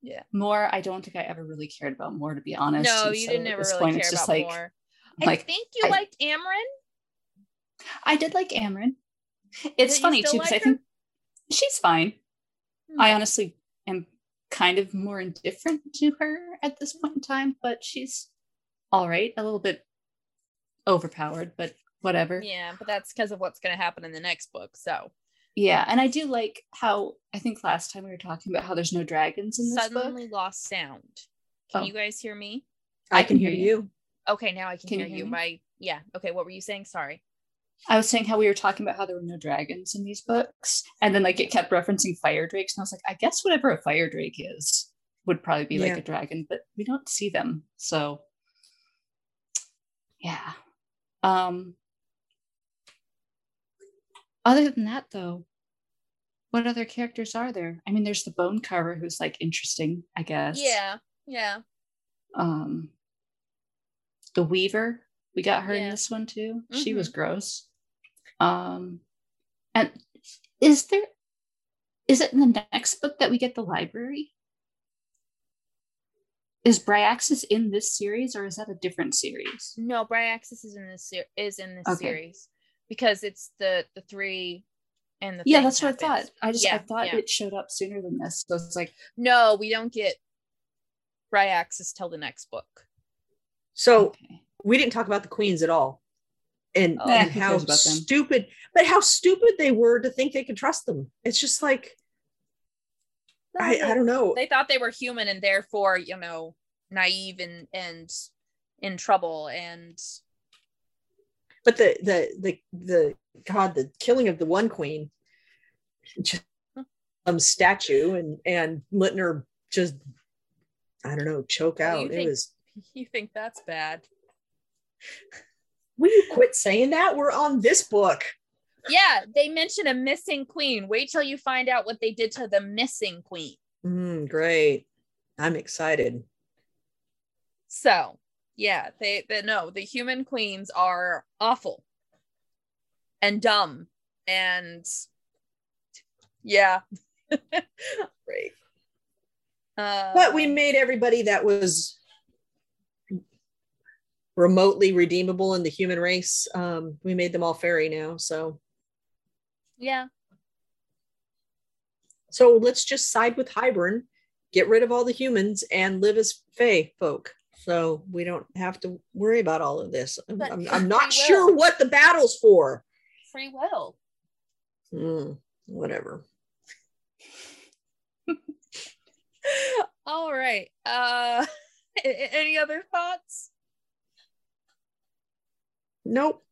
Yeah. Mor, I don't think I ever really cared about Mor, to be honest. No, And you so didn't ever really point, care it's just about like, Mor. like, I think you I- liked Amren. I did like Amren. It's you funny too, because like I think she's fine. Hmm. I honestly am kind of more indifferent to her at this point in time, but she's all right, a little bit overpowered, but whatever. Yeah, but that's because of what's going to happen in the next book. So Yeah, and I do like how I think last time we were talking about how there's no dragons in this book. suddenly lost sound. Can Oh. you guys hear me? I can hear you. Okay, now I can, Can hear you you. hear me? My yeah. Okay, what were you saying? Sorry. I was saying how we were talking about how there were no dragons in these books, and then like it kept referencing fire drakes, and I was like, I guess whatever a fire drake is would probably be like a dragon, but we don't see them, so yeah. Um. Other than that, though, what other characters are there? I mean, there's the bone carver who's like interesting, I guess. Yeah, yeah. Um. The weaver, we got her Yeah. in this one too. She was Mhm. gross. Um, and is there is it in the next book that we get the library? Is Bryaxis in this series or is that a different series? No, Bryaxis is in this ser- is in this Okay. series because it's the the three and the Yeah, thing that's what I thought. I just I thought yeah. it showed up sooner than this. So it's like, No, we don't get Bryaxis till the next book. So okay. we didn't talk about the queens at all. And, Oh. and how stupid, but how stupid they were to think they could trust them. It's just like, I, I don't know. They thought they were human and therefore, you know, naive and and in trouble and but the the the the god the killing of the one queen just some statue and and letting her just i don't know choke out it was (laughs) you think that's bad. Will you quit saying that we're on this book Yeah, they mention a missing queen. Wait till you find out what they did to the missing queen. Mm, great i'm excited So, yeah, they, they no, the human queens are awful and dumb and yeah. (laughs) great Uh, but we made everybody that was remotely redeemable in the human race um we made them all fairy now so yeah, so let's just side with hybern get rid of all the humans and live as fae folk so we don't have to worry about all of this i'm, I'm, (laughs) I'm not sure what the battle's for free will. Mm, whatever (laughs) All right. Uh (laughs) any other thoughts? Nope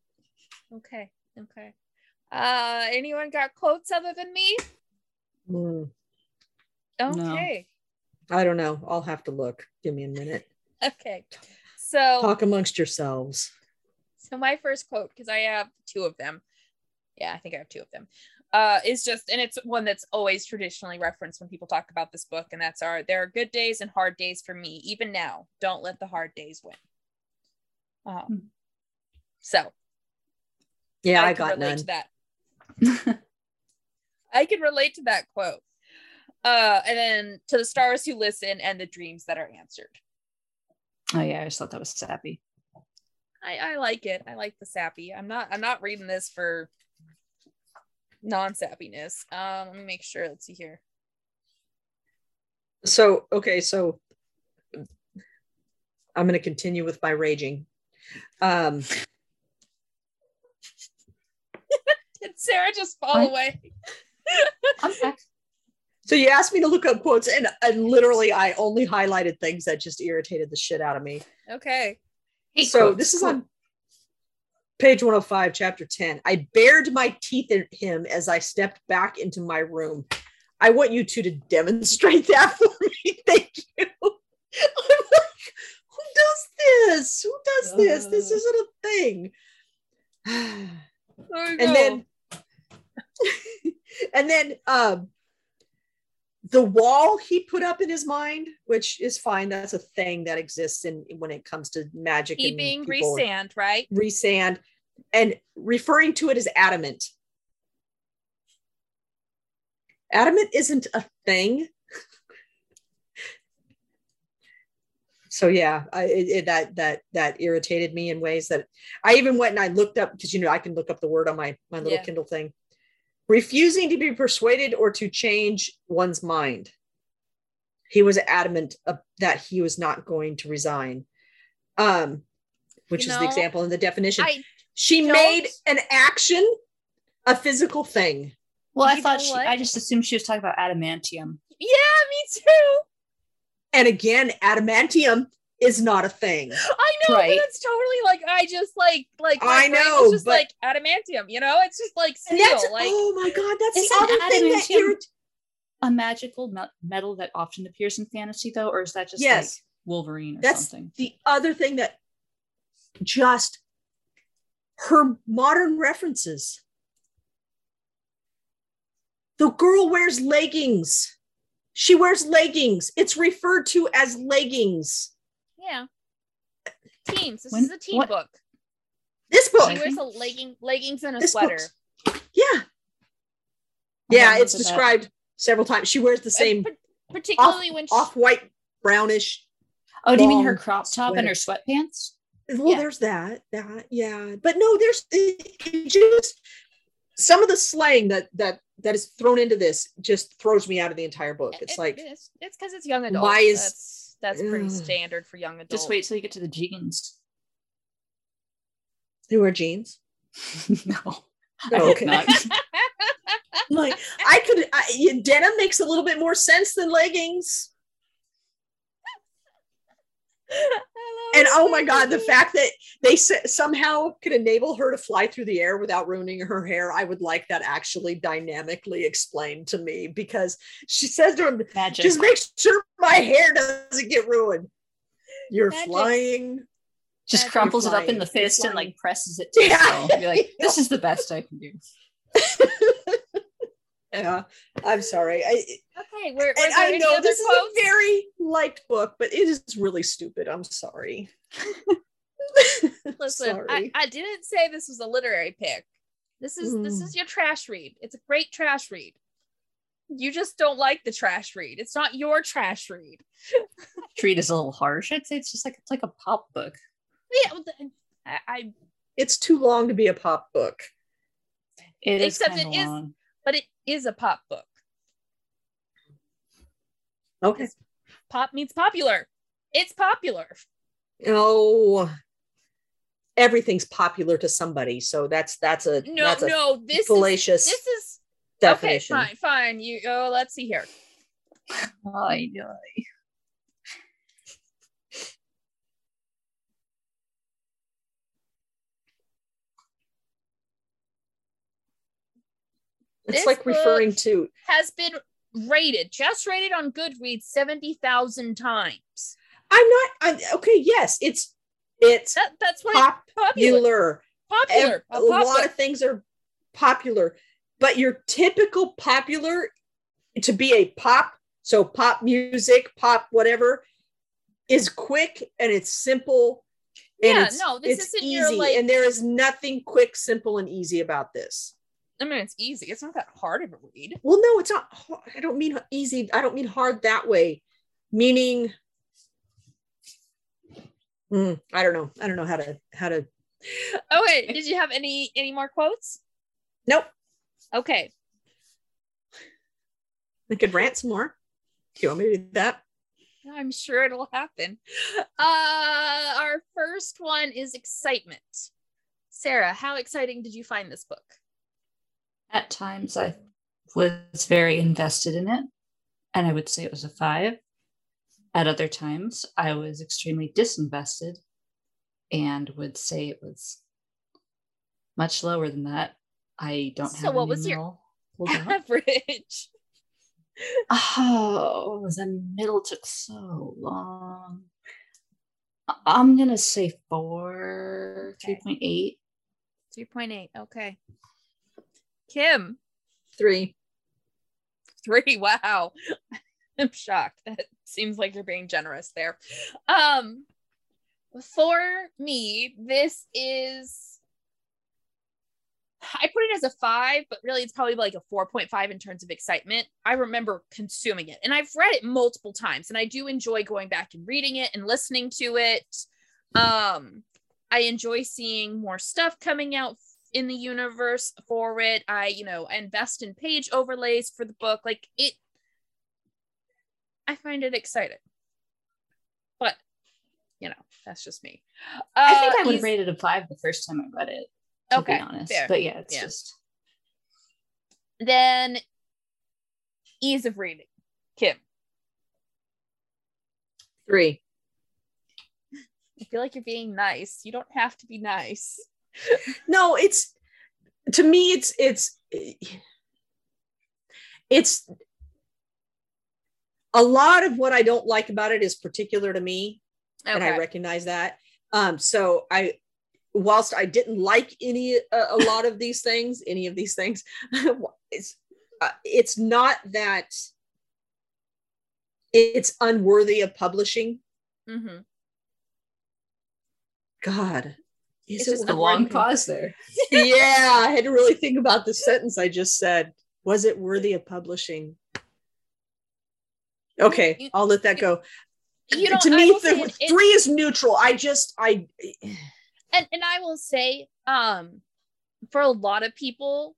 Okay. Okay. Uh anyone got quotes other than me? Mm, Okay. i don't know i'll have to look give me a minute (laughs) Okay. So talk amongst yourselves So my first quote, because I have two of them. Yeah, I think I have two of them. Uh, is just, and it's one that's always traditionally referenced when people talk about this book, and that's our there are good days and hard days for me. Even now, don't let the hard days win. Um, Hmm. So yeah i, can got relate none to that. (laughs) I can relate to that quote. Uh, and then to the stars who listen and the dreams that are answered. oh yeah, I just thought that was sappy. I, I like it. I like the sappy. I'm not I'm not reading this for non-sappiness. Um, let me make sure. Let's see here. so okay so i'm going to continue with my raging um Did Sarah just fall What? away? I'm back. so you asked me to look up quotes and, and literally i only highlighted things that just irritated the shit out of me Okay. Hate so quotes. this is Cool. on page 105 chapter 10 i bared my teeth at him as i stepped back into my room i want you two to demonstrate that for me (laughs) thank you (laughs) i'm like who does this who does this this isn't a thing (sighs) oh, and then (laughs) and then um the wall he put up in his mind, which is fine. That's a thing that exists in when it comes to magic. being resand, right? Rhysand, and referring to it as adamant. Adamant isn't a thing. (laughs) so yeah, I, it, it, that that that irritated me in ways that I even went and I looked up because you know I can look up the word on my my little yeah. Kindle thing refusing to be persuaded or to change one's mind. He was adamant that he was not going to resign, um, which you is know, the example in the definition. I she don't... made an action a physical thing. Well, you I thought she, I just assumed she was talking about adamantium. Yeah, me too. And again, adamantium is not a thing. I know, right? it's totally like I just like like I know, it's just but, like adamantium. You know, it's just like steel. Like oh my god, that's the other thing that you're a magical metal that often appears in fantasy, though, or is that just yes. like Wolverine or that's something? The other thing that just her modern references. The girl wears leggings. She wears leggings. It's referred to as leggings. Yeah. Teens. This when, is a teen what? book. This book. She wears a legging, leggings and a this sweater. Yeah. Yeah, it's described that. several times. She wears the same, particularly off, when she, off white, brownish. Oh, do you mean her crop top sweater. and her sweatpants? Well, yeah. there's that. That yeah, but no, there's just some of the slang that that that is thrown into this just throws me out of the entire book. It's it, like it's because it's, young adults. Why is That's, that's pretty standard for young adults. Just wait till you get to the jeans. They wear jeans. (laughs) no, (laughs) oh, okay. (laughs) like I could, I, denim makes a little bit more sense than leggings. And (laughs) oh my god the fact that they somehow could enable her to fly through the air without ruining her hair i would like that actually dynamically explained to me because she says to him Magic. just make sure my hair doesn't get ruined you're Magic. flying just Magic. crumples it up in the fist and like presses it to (laughs) yeah. Be like this is the best i can do (laughs) yeah i'm sorry. I, okay we're, we're i know this quotes? is a very liked book but it is really stupid. I'm sorry. (laughs) Listen sorry. I, I didn't say this was a literary pick. This is mm. this is your trash read. It's a great trash read. You just don't like the trash read. It's not your trash read. (laughs) Treat is a little harsh i'd say. It's just like it's like a pop book. Yeah I, I it's too long to be a pop book. It except it long. is but it is a pop book. Okay. Pop means popular. It's popular. Oh, everything's popular to somebody. So that's that's a no, that's a no. This fallacious. Is, this is definition. Okay, fine, fine. You oh, let's see here. I know. It's this like referring to has been rated, just rated on Goodreads 70,000 times. I'm not I'm, okay, yes, it's it's that, that's what popular. Popular. A, a lot of things are popular, but your typical popular to be a pop, so pop music, pop whatever is quick and it's simple and yeah, it's, no, this it's isn't easy. Your, like, and there is nothing quick, simple, and easy about this. I mean, it's easy. It's not that hard of a read. Well, no, it's not. I don't mean easy. I don't mean hard that way. Meaning, mm, I don't know. I don't know how to how to. Okay. Did you have any any more quotes? Nope. Okay. I could rant some more. Do you want me to do that? I'm sure it'll happen. Uh, our first one is excitement. Sarah, how exciting did you find this book? At times, I was very invested in it, and I would say it was a five. At other times, I was extremely disinvested and would say it was much lower than that. I don't so have. So, what was your average? (laughs) oh, the middle took so long. I'm gonna say four, okay. 3.8. 3.8. Okay. Kim. Three. three. (laughs) Wow. (laughs) I'm shocked. It seems like you're being generous there. Um, for me, this is I put it as a five, but really it's probably like a 4.5 in terms of excitement. I remember consuming it and I've read it multiple times and I do enjoy going back and reading it and listening to it. Um, I enjoy seeing more stuff coming out in the universe for it. I, you know, invest in page overlays for the book. Like it, I find it exciting. But, you know, that's just me. Uh, I think I would rate it a five the first time I read it. To okay, be honest, fair. but yeah, it's yeah. just. Then, ease of reading, Kim. Three. I feel like you're being nice. You don't have to be nice. No, it's to me. It's it's it's a lot of what I don't like about it is particular to me, okay. and I recognize that. Um, so I, whilst I didn't like any uh, a lot of these things, any of these things, (laughs) it's uh, it's not that it's unworthy of publishing. Mm-hmm. God, is it's just a long pause there. (laughs) yeah, I had to really think about the sentence I just said. Was it worthy of publishing? Okay, you, I'll let that go. You know, to me, the, it, three is neutral. I just I and and I will say, um, for a lot of people,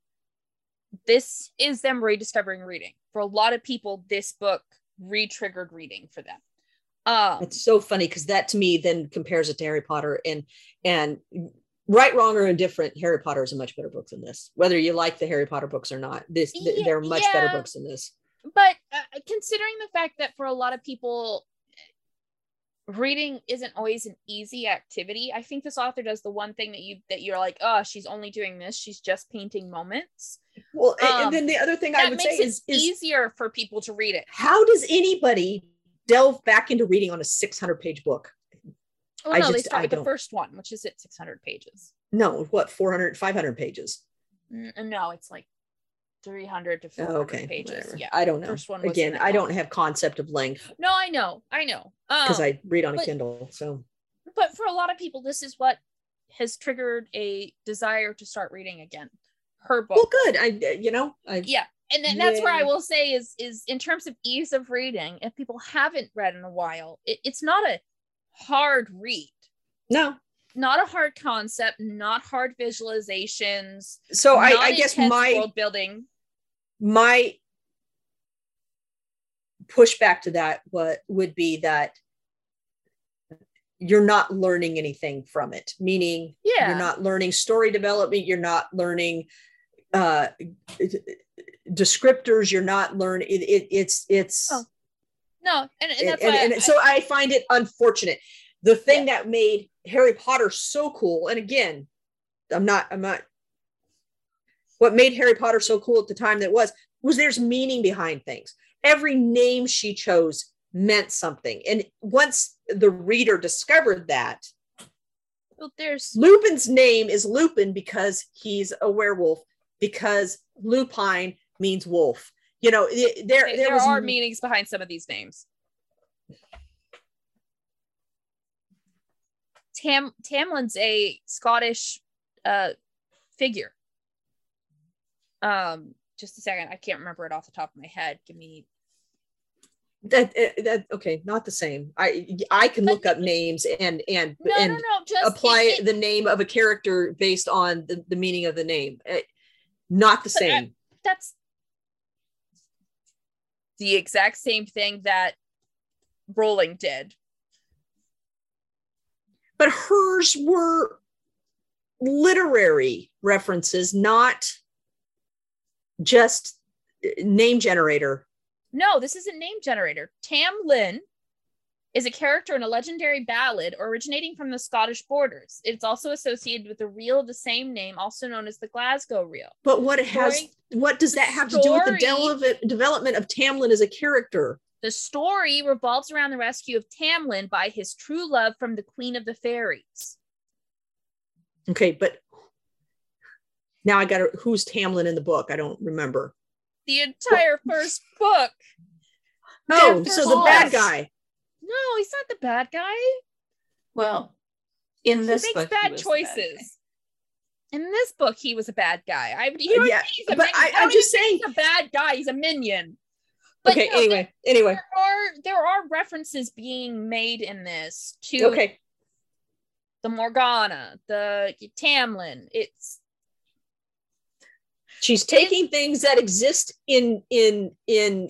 this is them rediscovering reading. For a lot of people, this book re-triggered reading for them. Um, it's so funny because that to me then compares it to Harry Potter and and right, wrong, or indifferent. Harry Potter is a much better book than this. Whether you like the Harry Potter books or not, this yeah, they're much yeah. better books than this but uh, considering the fact that for a lot of people reading isn't always an easy activity i think this author does the one thing that you that you're like oh she's only doing this she's just painting moments well um, and then the other thing i would say is, is easier for people to read it how does anybody delve back into reading on a 600 page book Oh no, just, they start with the first one, which is at 600 pages. No, what 400, 500 pages? No, it's like 300 to 400 okay, pages. Whatever. Yeah. I don't know. First one Again, I don't have concept of length. No, I know. I know. Because um, I read on but, a Kindle. So, but for a lot of people, this is what has triggered a desire to start reading again. Her book. Well, good. I, you know, I, yeah. And then that's where I will say is, is in terms of ease of reading, if people haven't read in a while, it, it's not a hard read. No, not a hard concept, not hard visualizations. So I, I guess my world building. My pushback to that what would be that you're not learning anything from it meaning yeah. you're not learning story development you're not learning uh descriptors you're not learning it, it, it's it's oh. no and, and that's and, and, and, so I find it unfortunate the thing yeah. that made Harry Potter so cool, and again, I'm not, I'm not. What made Harry Potter so cool at the time that was was there's meaning behind things. Every name she chose meant something, and once the reader discovered that, well, there's Lupin's name is Lupin because he's a werewolf. Because lupine means wolf. You know, there there, there was, are meanings behind some of these names. Tam Tamlin's a Scottish uh, figure. Um, just a second, I can't remember it off the top of my head. Give me that uh, that okay not the same i i can look up names and and no, and no, no, just, apply it, it, the name of a character based on the, the meaning of the name it, not the uh, same that's the exact same thing that Rowling did but hers were literary references, not just name generator. No, this isn't name generator. Tam Lin is a character in a legendary ballad originating from the Scottish borders. It's also associated with a reel of the same name, also known as the Glasgow Reel. But what it has, what does that have story, to do with the de- development of Tamlin as a character? The story revolves around the rescue of Tamlin by his true love from the Queen of the Fairies. Okay, but now I got who's Tamlin in the book? I don't remember. the entire first book. Oh, so the bad guy. He's not the bad guy. Well, in this he book, makes bad choices. In this book, he was a bad guy. I you know, yeah, but I, am just saying he's a bad guy. He's a minion. But okay. No, anyway, there, anyway, there are there are references being made in this to okay the Morgana, the Tamlin. It's she's taking things that exist in in in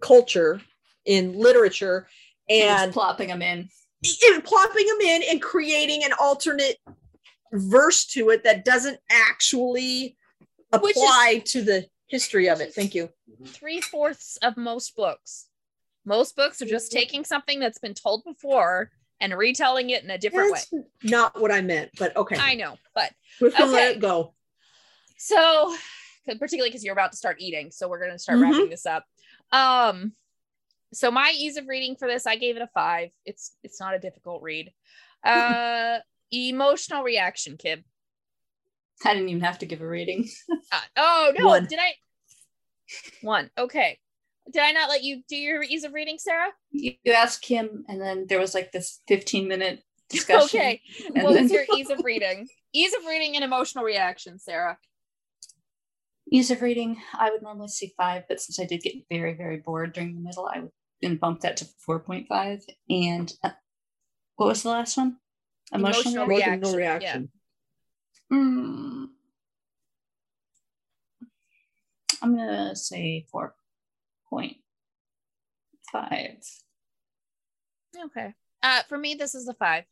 culture, in literature, and plopping them in. And plopping them in and creating an alternate verse to it that doesn't actually apply is, to the history of it. Thank you. Three fourths of most books. Most books are just taking something that's been told before and retelling it in a different That's way. Not what I meant, but okay. I know, but we're gonna okay. let it go. So, particularly because you're about to start eating, so we're gonna start mm-hmm. wrapping this up. Um, so my ease of reading for this, I gave it a five. It's it's not a difficult read. (laughs) Uh, emotional reaction, Kim. I didn't even have to give a rating. (laughs) uh, oh no, One. did I? One. Okay. Did I not let you do your ease of reading, Sarah? You, asked Kim, and then there was like this 15 minute (laughs) discussion. okay. What then... was your ease of reading? ease of reading and emotional reaction, Sarah. Ease of reading, I would normally see five, but since I did get very, very bored during the middle, I would bump that to 4.5. And uh, what was the last one? Emotional, emotional reaction. reaction. Yeah. Mm. I'm gonna say four point five. Okay. Uh, for me, this is a five.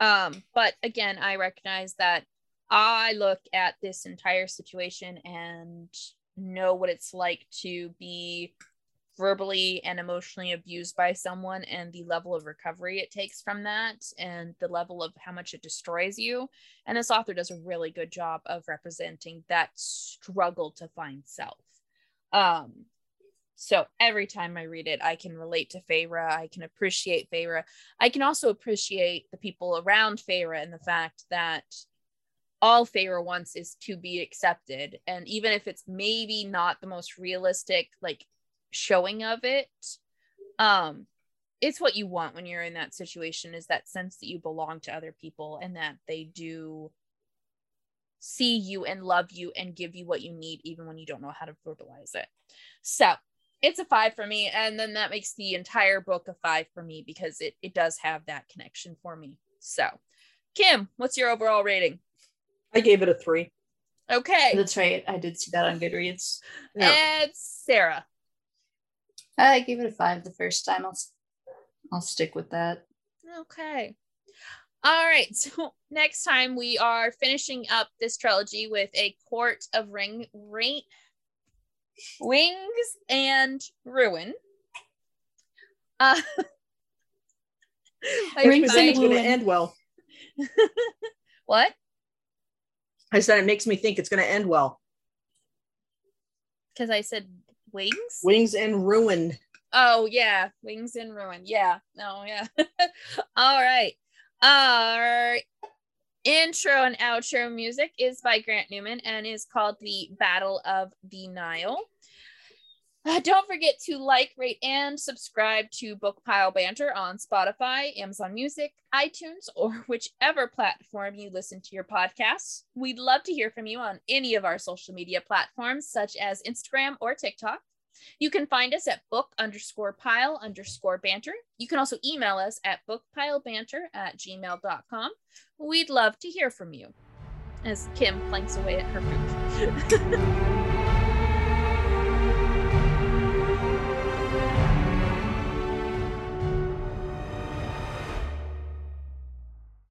Um, but again, I recognize that I look at this entire situation and know what it's like to be verbally and emotionally abused by someone and the level of recovery it takes from that and the level of how much it destroys you. And this author does a really good job of representing that struggle to find self. Um, so every time I read it, I can relate to Feyre. I can appreciate Feyre. I can also appreciate the people around Feyre and the fact that all Feyre wants is to be accepted. And even if it's maybe not the most realistic like showing of it, um, it's what you want when you're in that situation is that sense that you belong to other people and that they do see you and love you and give you what you need even when you don't know how to verbalize it. So it's a five for me and then that makes the entire book a five for me because it, it does have that connection for me so kim what's your overall rating i gave it a three. Okay. That's right. I did see that on goodreads. Yeah. and sarah. I gave it a five the first time. I'll i'll stick with that. Okay. All right. (laughs) So next time we are finishing up this trilogy with a court of ring ring Wings and Ruin. Uh, (laughs) I think it's going to end well. (laughs) what? I said it makes me think it's going to end well. Because I said wings? Wings and Ruin. Oh, yeah. Wings and Ruin. Yeah. Oh, yeah. (laughs) All right. Right intro and outro music is by Grant Newman and is called The Battle of the Nile. Uh, don't forget to like, rate, and subscribe to Bookpile Banter on Spotify, Amazon Music, iTunes, or (laughs) whichever platform you listen to your podcasts. We'd love to hear from you on any of our social media platforms, such as Instagram or TikTok. You can find us at book underscore pile underscore banter. You can also email us at bookpilebanter at gmail.com. We'd love to hear from you. As Kim planks away at her food. (laughs)